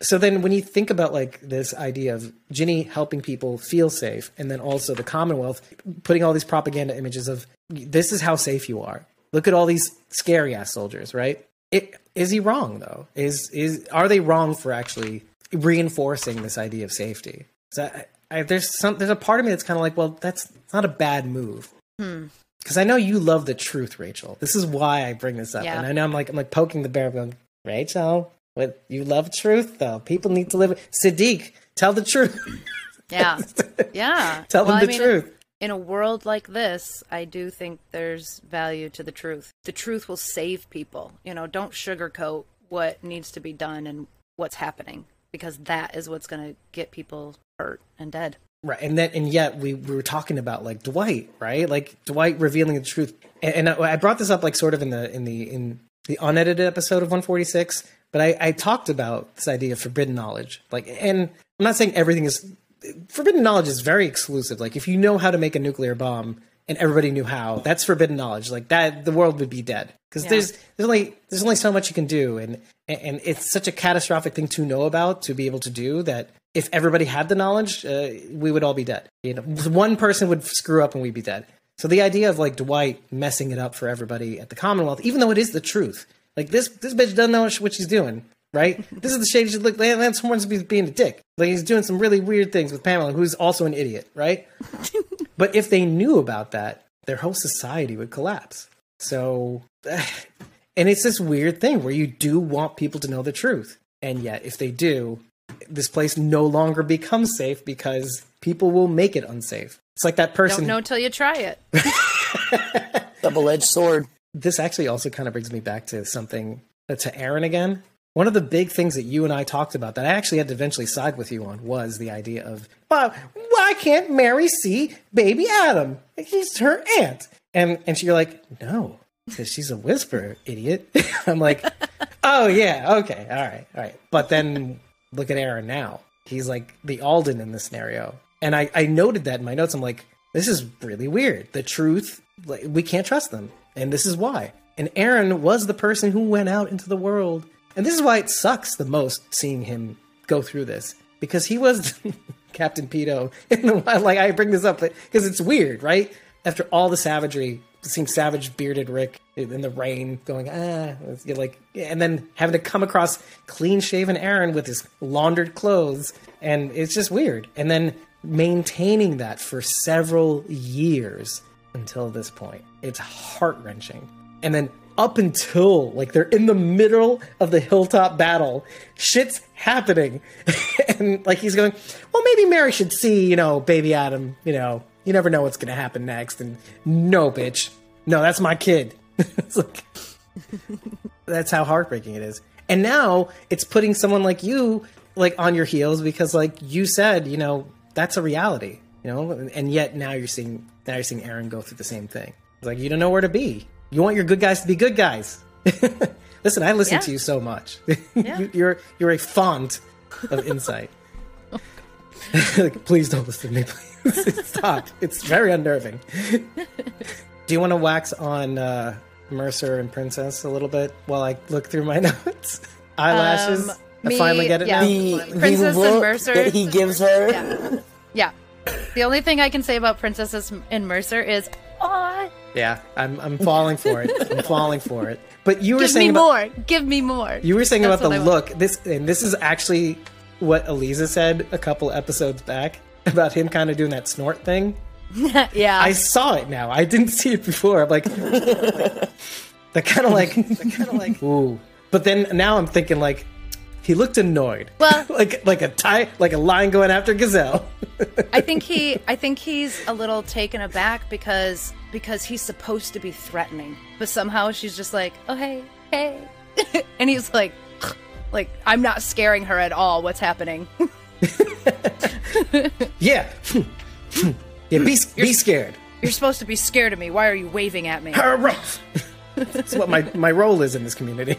So then when you think about like this idea of Ginny helping people feel safe and then also the Commonwealth putting all these propaganda images of this is how safe you are. Look at all these scary ass soldiers, right? It, is he wrong though? Is is are they wrong for actually reinforcing this idea of safety? So I, I, there's some there's a part of me that's kind of like, well, that's not a bad move. Hmm. Because I know you love the truth, Rachel. This is why I bring this up, Yeah. and I know I'm like I'm like poking the bear, going, Rachel, what you love truth though. People need to live. Siddiq, tell the truth. Yeah. Yeah. Tell them Well, I the mean, truth. In a world like this, I do think there's value to the truth. The truth will save people. You know, don't sugarcoat what needs to be done and what's happening because that is what's going to get people hurt and dead. Right, and then and yet we, we were talking about like Dwight, right? Like Dwight revealing the truth, and, and I, I brought this up like sort of in the in the in the unedited episode of 146. But I, I talked about this idea of forbidden knowledge, like, and I'm not saying everything is forbidden knowledge is very exclusive. Like, if you know how to make a nuclear bomb and everybody knew how, that's forbidden knowledge. Like that, the world would be dead because Yeah. there's there's only there's only so much you can do, and and it's such a catastrophic thing to know about to be able to do that. If everybody had the knowledge, uh, we would all be dead. You know, one person would screw up and we'd be dead. So the idea of like Dwight messing it up for everybody at the Commonwealth, even though it is the truth, like this this bitch doesn't know what she's doing, right? this is the shady shit. Look, Lance Hornsby's being a dick. Like he's doing some really weird things with Pamela, who's also an idiot, right? but if they knew about that, their whole society would collapse. So, and it's this weird thing where you do want people to know the truth, and yet if they do, this place no longer becomes safe because people will make it unsafe. It's like that person. Don't know till you try it. Double edged sword. This actually also kind of brings me back to something uh, to Aaron again. One of the big things that you and I talked about that I actually had to eventually side with you on was the idea of, well, why can't Mary see baby Adam? He's her aunt. And and you're like, no, because she's a whisperer, idiot. I'm like, oh yeah, okay, all right, all right. But then look at Aaron now. He's like the Alden in this scenario. And I, I noted that in my notes. I'm like, this is really weird. The truth, like, we can't trust them. And this is why. And Aaron was the person who went out into the world. And this is why it sucks the most seeing him go through this. Because he was Captain Peto in the wild. Like, I bring this up because it's weird, right? After all the savagery, seeing savage bearded Rick in the rain going, ah, like, and then having to come across clean shaven Aaron with his laundered clothes. And it's just weird. And then maintaining that for several years until this point. It's heart wrenching. And then up until like they're in the middle of the hilltop battle, shit's happening. and like he's going, well, maybe Mary should see, you know, baby Adam, you know, you never know what's going to happen next. And no, bitch. No, that's my kid. it's like, that's how heartbreaking it is. And now it's putting someone like you like on your heels because like you said, you know, that's a reality, you know, and yet now you're seeing now you're seeing Aaron go through the same thing. It's like you don't know where to be. You want your good guys to be good guys. Listen, I listen Yeah. to you so much. Yeah. you, you're you're a font of insight. like, please don't listen to me. Please stop. It's very unnerving. Do you want to wax on uh, Mercer and Princess a little bit while I look through my notes? Eyelashes. Um, I finally get it yeah. now. The, Princess the and Mercer. that he gives her. Yeah. Yeah. The only thing I can say about Princesses and Mercer is, oh, Yeah, I'm I'm falling for it. I'm falling for it. But you were give saying me about, more. Give me more. You were saying That's about the what I want. look. This and this is actually what Eliza said a couple episodes back about him kind of doing that snort thing. yeah. I saw it now. I didn't see it before. I'm like, that kind of like, that kind of like, ooh. But then now I'm thinking like, he looked annoyed. Well- like like a tie, like a lion going after gazelle. I think he I think he's a little taken aback because because he's supposed to be threatening. But somehow she's just like, "Oh hey, hey." and he's like like I'm not scaring her at all. What's happening? yeah, yeah. Be be scared. You're supposed to be scared of me. Why are you waving at me? That's what my my role is in this community.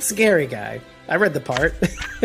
Scary guy. I read the part.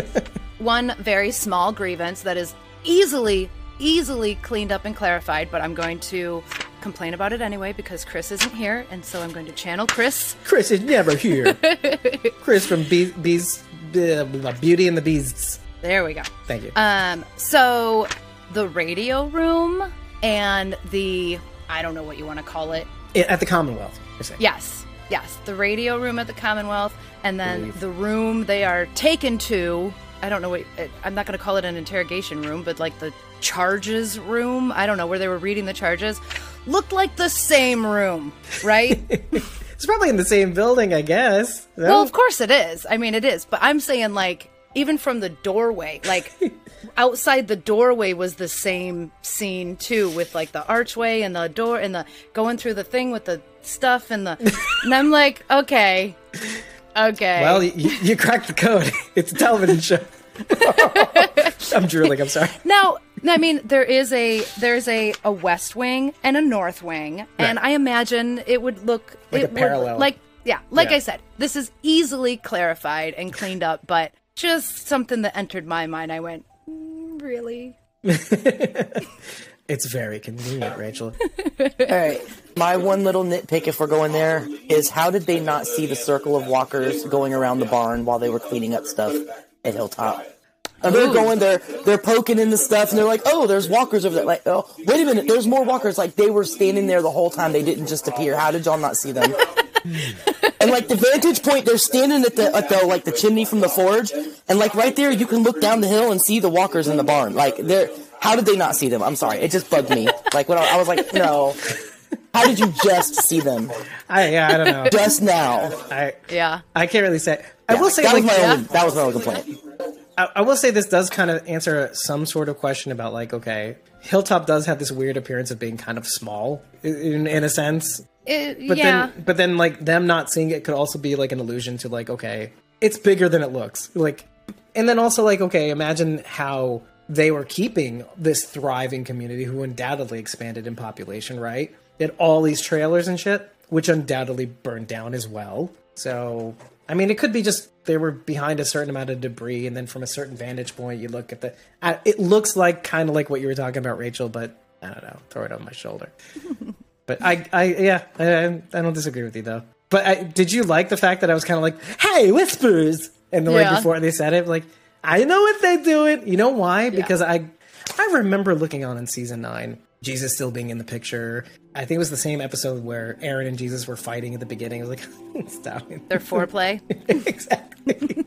One very small grievance that is easily, easily cleaned up and clarified, but I'm going to complain about it anyway because Chris isn't here, and so I'm going to channel Chris. Chris is never here. Chris from Bees, Bees uh, Beauty and the Beasts. There we go. Thank you. Um, so the radio room and the I don't know what you want to call it. At the Commonwealth. Yes, yes, the radio room at the Commonwealth, and then Believe. the room they are taken to. I don't know what I'm not going to call it an interrogation room, but like the charges room. I don't know where they were reading the charges. Looked like the same room, right? It's probably in the same building, I guess. No? Well, of course it is. I mean, it is. But I'm saying, like, even from the doorway, like, outside the doorway was the same scene, too, with, like, the archway and the door and the going through the thing with the stuff and the. and I'm like, okay. Okay. Well, you, you cracked the code. It's a television show. I'm drooling. I'm sorry. now, I mean, there is a there's a, a west wing and a north wing, and I imagine it would look Like a it would- parallel. like yeah, like Yeah. I said, this is easily clarified and cleaned up, but just something that entered my mind. I went, "Mm, really? It's very convenient, Rachel. All right. My one little nitpick, if we're going there, is how did they not see the circle of walkers going around the barn while they were cleaning up stuff at Hilltop? And they're going there, they're poking in the stuff, and they're like, "Oh, there's walkers over there." Like, oh, wait a minute, there's more walkers. Like they were standing there the whole time. They didn't just appear. How did y'all not see them? and like the vantage point, they're standing at the at the like the chimney from the forge, and like right there, you can look down the hill and see the walkers in the barn. Like they're. How did they not see them? I'm sorry, it just bugged me. Like when I, I was like, no. How did you just see them I yeah, I don't know. just now? I Yeah. I can't really say. I will say that like was my yeah. only that was my only complaint. I, I will say this does kind of answer some sort of question about like okay, Hilltop does have this weird appearance of being kind of small in, in a sense. It- But yeah. then but then like them not seeing it could also be like an illusion to like okay, it's bigger than it looks. Like and then also like okay, imagine how they were keeping this thriving community who undoubtedly expanded in population, right? They had all these trailers and shit, which undoubtedly burned down as well. So, I mean, it could be just they were behind a certain amount of debris, and then from a certain vantage point, you look at the. Uh, it looks like kind of like what you were talking about, Rachel, but I don't know. Throw it on my shoulder. but I, I, yeah, I, I don't disagree with you though. But I, did you like the fact that I was kind of like, "Hey, whispers," and the way Yeah. before they said it, like, I know what they're doing. You know why? Because I, I remember looking on in season nine, Jesus still being in the picture. I think it was the same episode where Aaron and Jesus were fighting at the beginning. I was like, stop it. Their foreplay. exactly.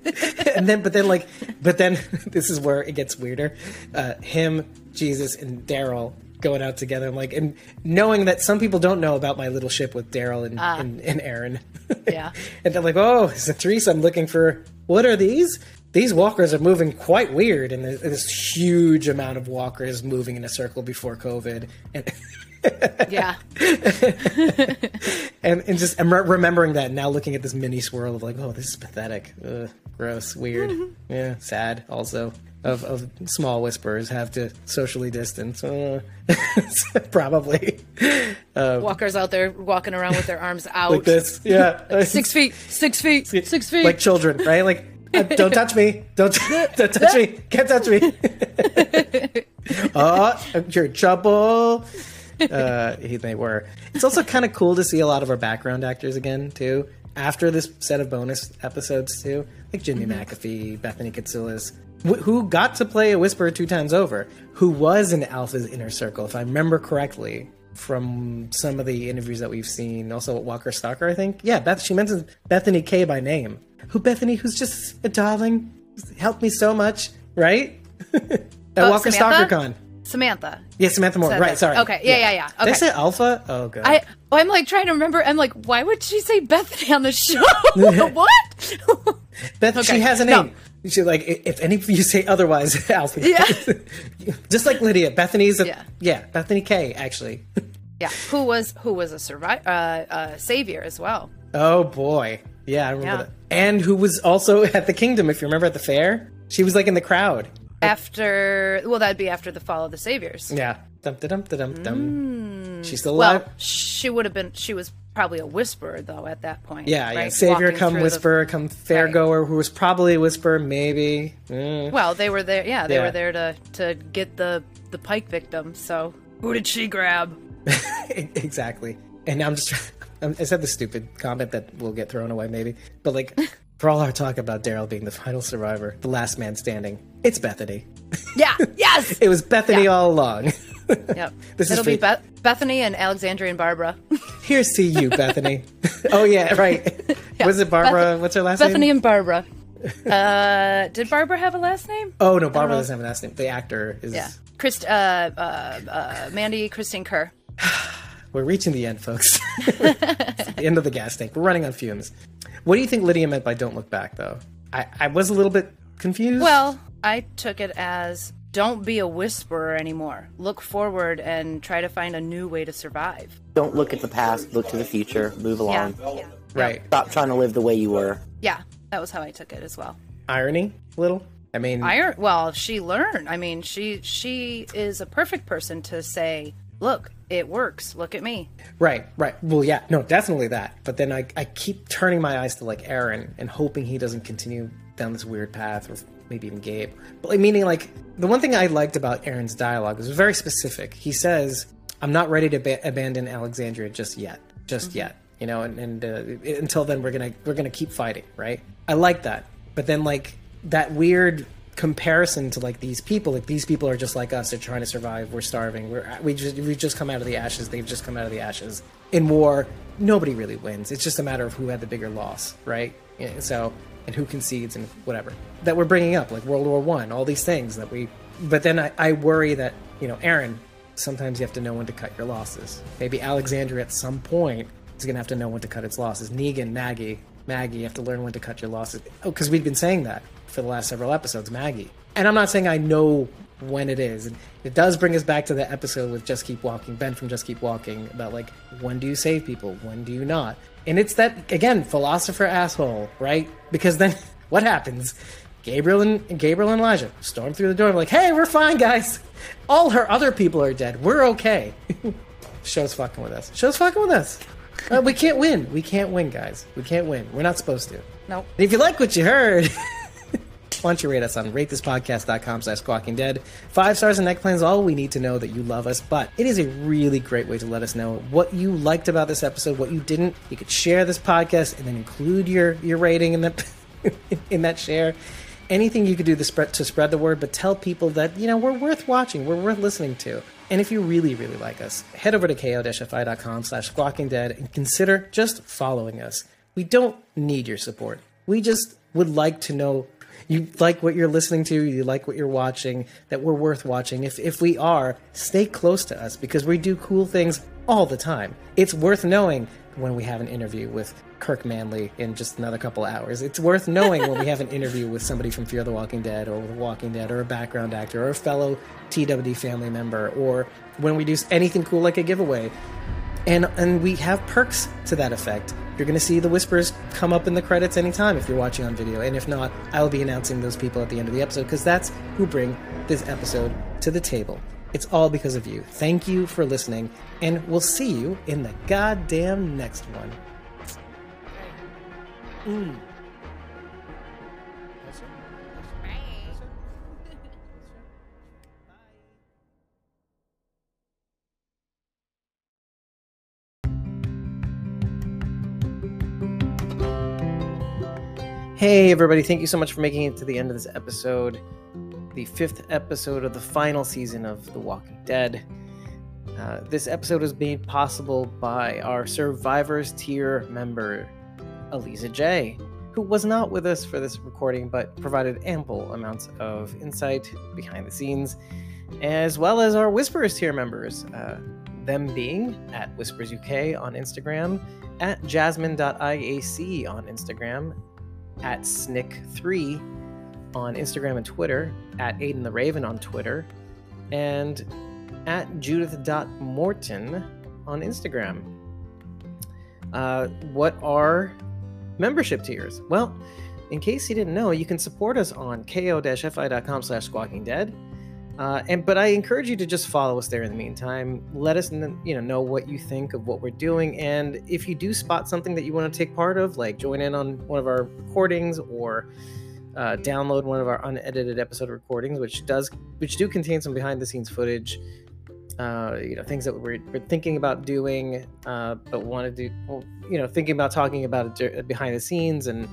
and then, but then, like, but then this is where it gets weirder. Uh, him, Jesus, and Daryl going out together. I'm like, and knowing that some people don't know about my little ship with Daryl and, ah. and, and Aaron. Yeah. and they're like, oh, it's a threesome I'm looking for, what are these? These walkers are moving quite weird, and there's this huge amount of walkers moving in a circle before COVID, and yeah. and, and just I'm re- remembering that now, looking at this mini swirl of like, oh, this is pathetic, Ugh, gross, weird, mm-hmm. yeah, sad. Also, of of small whispers have to socially distance, uh, probably Walkers out there walking around with their arms out. like this, yeah, Six feet, six feet, six feet. like children, right? Like, uh, don't touch me, don't don't touch me, can't touch me. oh, you're in trouble. Uh, he, they were. It's also kind of cool to see a lot of our background actors again too. After this set of bonus episodes too, like Jimmy McAfee, Bethany Katsoulis, wh- who got to play a Whisperer two times over, who was in Alpha's inner circle, if I remember correctly from some of the interviews that we've seen. Also, Walker Stalker, I think. Yeah, Beth. She mentions Bethany K by name. Who Bethany? Who's just a darling, helped me so much, right? At Oh, Walker? Stalker Con. Samantha. Yeah, Samantha Moore. Right, that. sorry. Okay, yeah, yeah, yeah. Did I say Alpha? Oh, god. I oh, I'm like trying to remember. I'm like, why would she say Bethany on the show? what? Beth, okay, she has a no. She's like, if any of you say otherwise, Alpha. Yeah. Just like Lydia. Bethany's a, Yeah. yeah. Bethany K, actually. yeah, who was who was a survivor, uh, uh, savior as well. oh, boy. Yeah, I remember Yeah. that. And who was also at the Kingdom, if you remember at the fair. She was like in the crowd. After well, that'd be after the fall of the saviors. Yeah. Dum, dum, dum, dum. She's still Mm. Well, alive? she would have been. She was probably a whisperer though at that point. Yeah, yeah. Savior, Walking come through the- whisperer, come fairgoer, who was probably a whisperer, maybe. Mm. well, they were there. Yeah, they Yeah. were there to to get the the Pike victim. So who did she grab? exactly. And I'm just trying. I'm- I said the stupid comment that will get thrown away, maybe. But like, for all our talk about Daryl being the final survivor, the last man standing, it's Bethany. Yeah. yes. It was Bethany Yeah. all along. Yep. This It'll be Beth- Bethany and Alexandria and Barbara. Here's to you, Bethany. oh yeah, right. Was it Barbara? What's her last Bethany name? Bethany and Barbara. Uh, did Barbara have a last name? Oh no, Barbara doesn't have a last name. The actor is. Yeah. Christ, uh, uh, uh, Mandi Christine Kerr. We're reaching the end, folks. The end of the gas tank. We're running on fumes. What do you think Lydia meant by "Don't look back"? Though I, I was a little bit confused. Well, I took it as don't be a whisperer anymore. Look forward and try to find a new way to survive. Don't look at the past. Look to the future. Move Yeah. along. Yeah. right. Stop trying to live the way you were. Yeah. That was how I took it as well. Irony, a little. I mean, Iron well, she learned. I mean, she she is a perfect person to say, "Look, it works. Look at me." Right, right. Well, yeah, no, definitely that. But then I, I keep turning my eyes to like Aaron and hoping he doesn't continue down this weird path, or maybe even Gabe. But like, meaning like the one thing I liked about Aaron's dialogue is very specific. He says, "I'm not ready to ba- abandon Alexandria just yet, just yet." You know, and, and uh, until then, we're gonna we're gonna keep fighting, right? I like that. But then like that weird comparison to like these people like these people are just like us they're trying to survive we're starving we're we just we've just come out of the ashes they've just come out of the ashes in war nobody really wins it's just a matter of who had the bigger loss right so and who concedes and whatever that we're bringing up like world war one all these things that we but then I, I worry that you know aaron sometimes you have to know when to cut your losses maybe alexandria at some point is going to have to know when to cut its losses negan maggie maggie you have to learn when to cut your losses oh because we've been saying that for the last several episodes, Maggie. And I'm not saying I know when it is. And it does bring us back to the episode with Just Keep Walking, Ben from Just Keep Walking, about like, when do you save people? When do you not? And it's that, again, philosopher asshole, right? Because then what happens? Gabriel and Gabriel and Elijah storm through the door, and be like, hey, we're fine, guys. All her other people are dead. We're okay. Show's fucking with us. Show's fucking with us. Uh, we can't win. We can't win, guys. We can't win. We're not supposed to. Nope. If you like what you heard, why don't you rate us on ratethispodcast.com slash squawking dead. Five stars and neck plans, all we need to know that you love us, but it is a really great way to let us know what you liked about this episode, what you didn't. You could share this podcast and then include your, your rating in that in that share. Anything you could do to spread to spread the word, but tell people that, you know, we're worth watching, we're worth listening to. And if you really, really like us, head over to ko-fi.com slash squawking dead and consider just following us. We don't need your support. We just would like to know you like what you're listening to, you like what you're watching, that we're worth watching. If if we are, stay close to us because we do cool things all the time. It's worth knowing when we have an interview with Kirk Manley in just another couple hours. It's worth knowing when we have an interview with somebody from Fear the Walking Dead or The Walking Dead or a background actor or a fellow TWD family member or when we do anything cool like a giveaway and and we have perks to that effect. You're going to see the whispers come up in the credits anytime if you're watching on video, and if not, I'll be announcing those people at the end of the episode because that's who bring this episode to the table. It's all because of you. Thank you for listening, and we'll see you in the goddamn next one. Mm. Hey, everybody, thank you so much for making it to the end of this episode, the fifth episode of the final season of The Walking Dead. Uh, this episode was made possible by our Survivors tier member, Eliza J, who was not with us for this recording but provided ample amounts of insight behind the scenes, as well as our Whisperers tier members, uh, them being at Whispers UK on Instagram, at jasmine.iac on Instagram, at Snick3 on Instagram and Twitter, at Aiden the Raven on Twitter, and at Judith.Morton on Instagram. Uh, what are membership tiers? Well, in case you didn't know, you can support us on ko-fi.com slash squawking dead. Uh, and but I encourage you to just follow us there in the meantime. Let us you know know what you think of what we're doing, and if you do spot something that you want to take part of, like join in on one of our recordings or uh, download one of our unedited episode recordings, which does which do contain some behind the scenes footage. Uh, you know things that we're, we're thinking about doing, uh, but want to do. Well, you know, thinking about talking about it behind the scenes, and,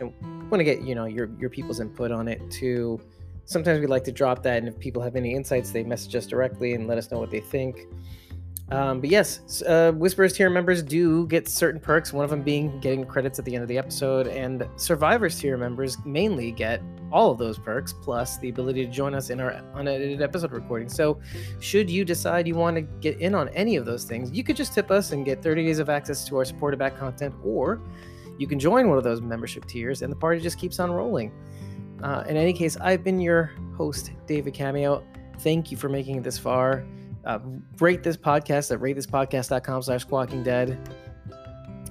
and want to get you know your your people's input on it too sometimes we like to drop that and if people have any insights they message us directly and let us know what they think. Um, but yes uh, whisperers tier members do get certain perks one of them being getting credits at the end of the episode and survivors tier members mainly get all of those perks plus the ability to join us in our unedited episode recording. So should you decide you want to get in on any of those things you could just tip us and get 30 days of access to our supported back content or you can join one of those membership tiers and the party just keeps on rolling uh, in any case, I've been your host, David Cameo. Thank you for making it this far. Uh, rate this podcast at ratethispodcast.com slash squawking dead.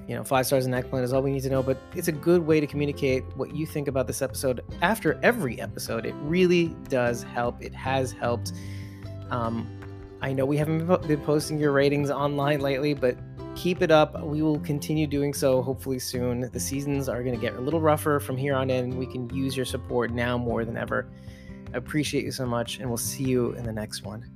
You know, five stars and excellent is all we need to know, but it's a good way to communicate what you think about this episode after every episode. It really does help. It has helped. Um, I know we haven't been posting your ratings online lately, but Keep it up. We will continue doing so hopefully soon. The seasons are going to get a little rougher from here on in. We can use your support now more than ever. I appreciate you so much, and we'll see you in the next one.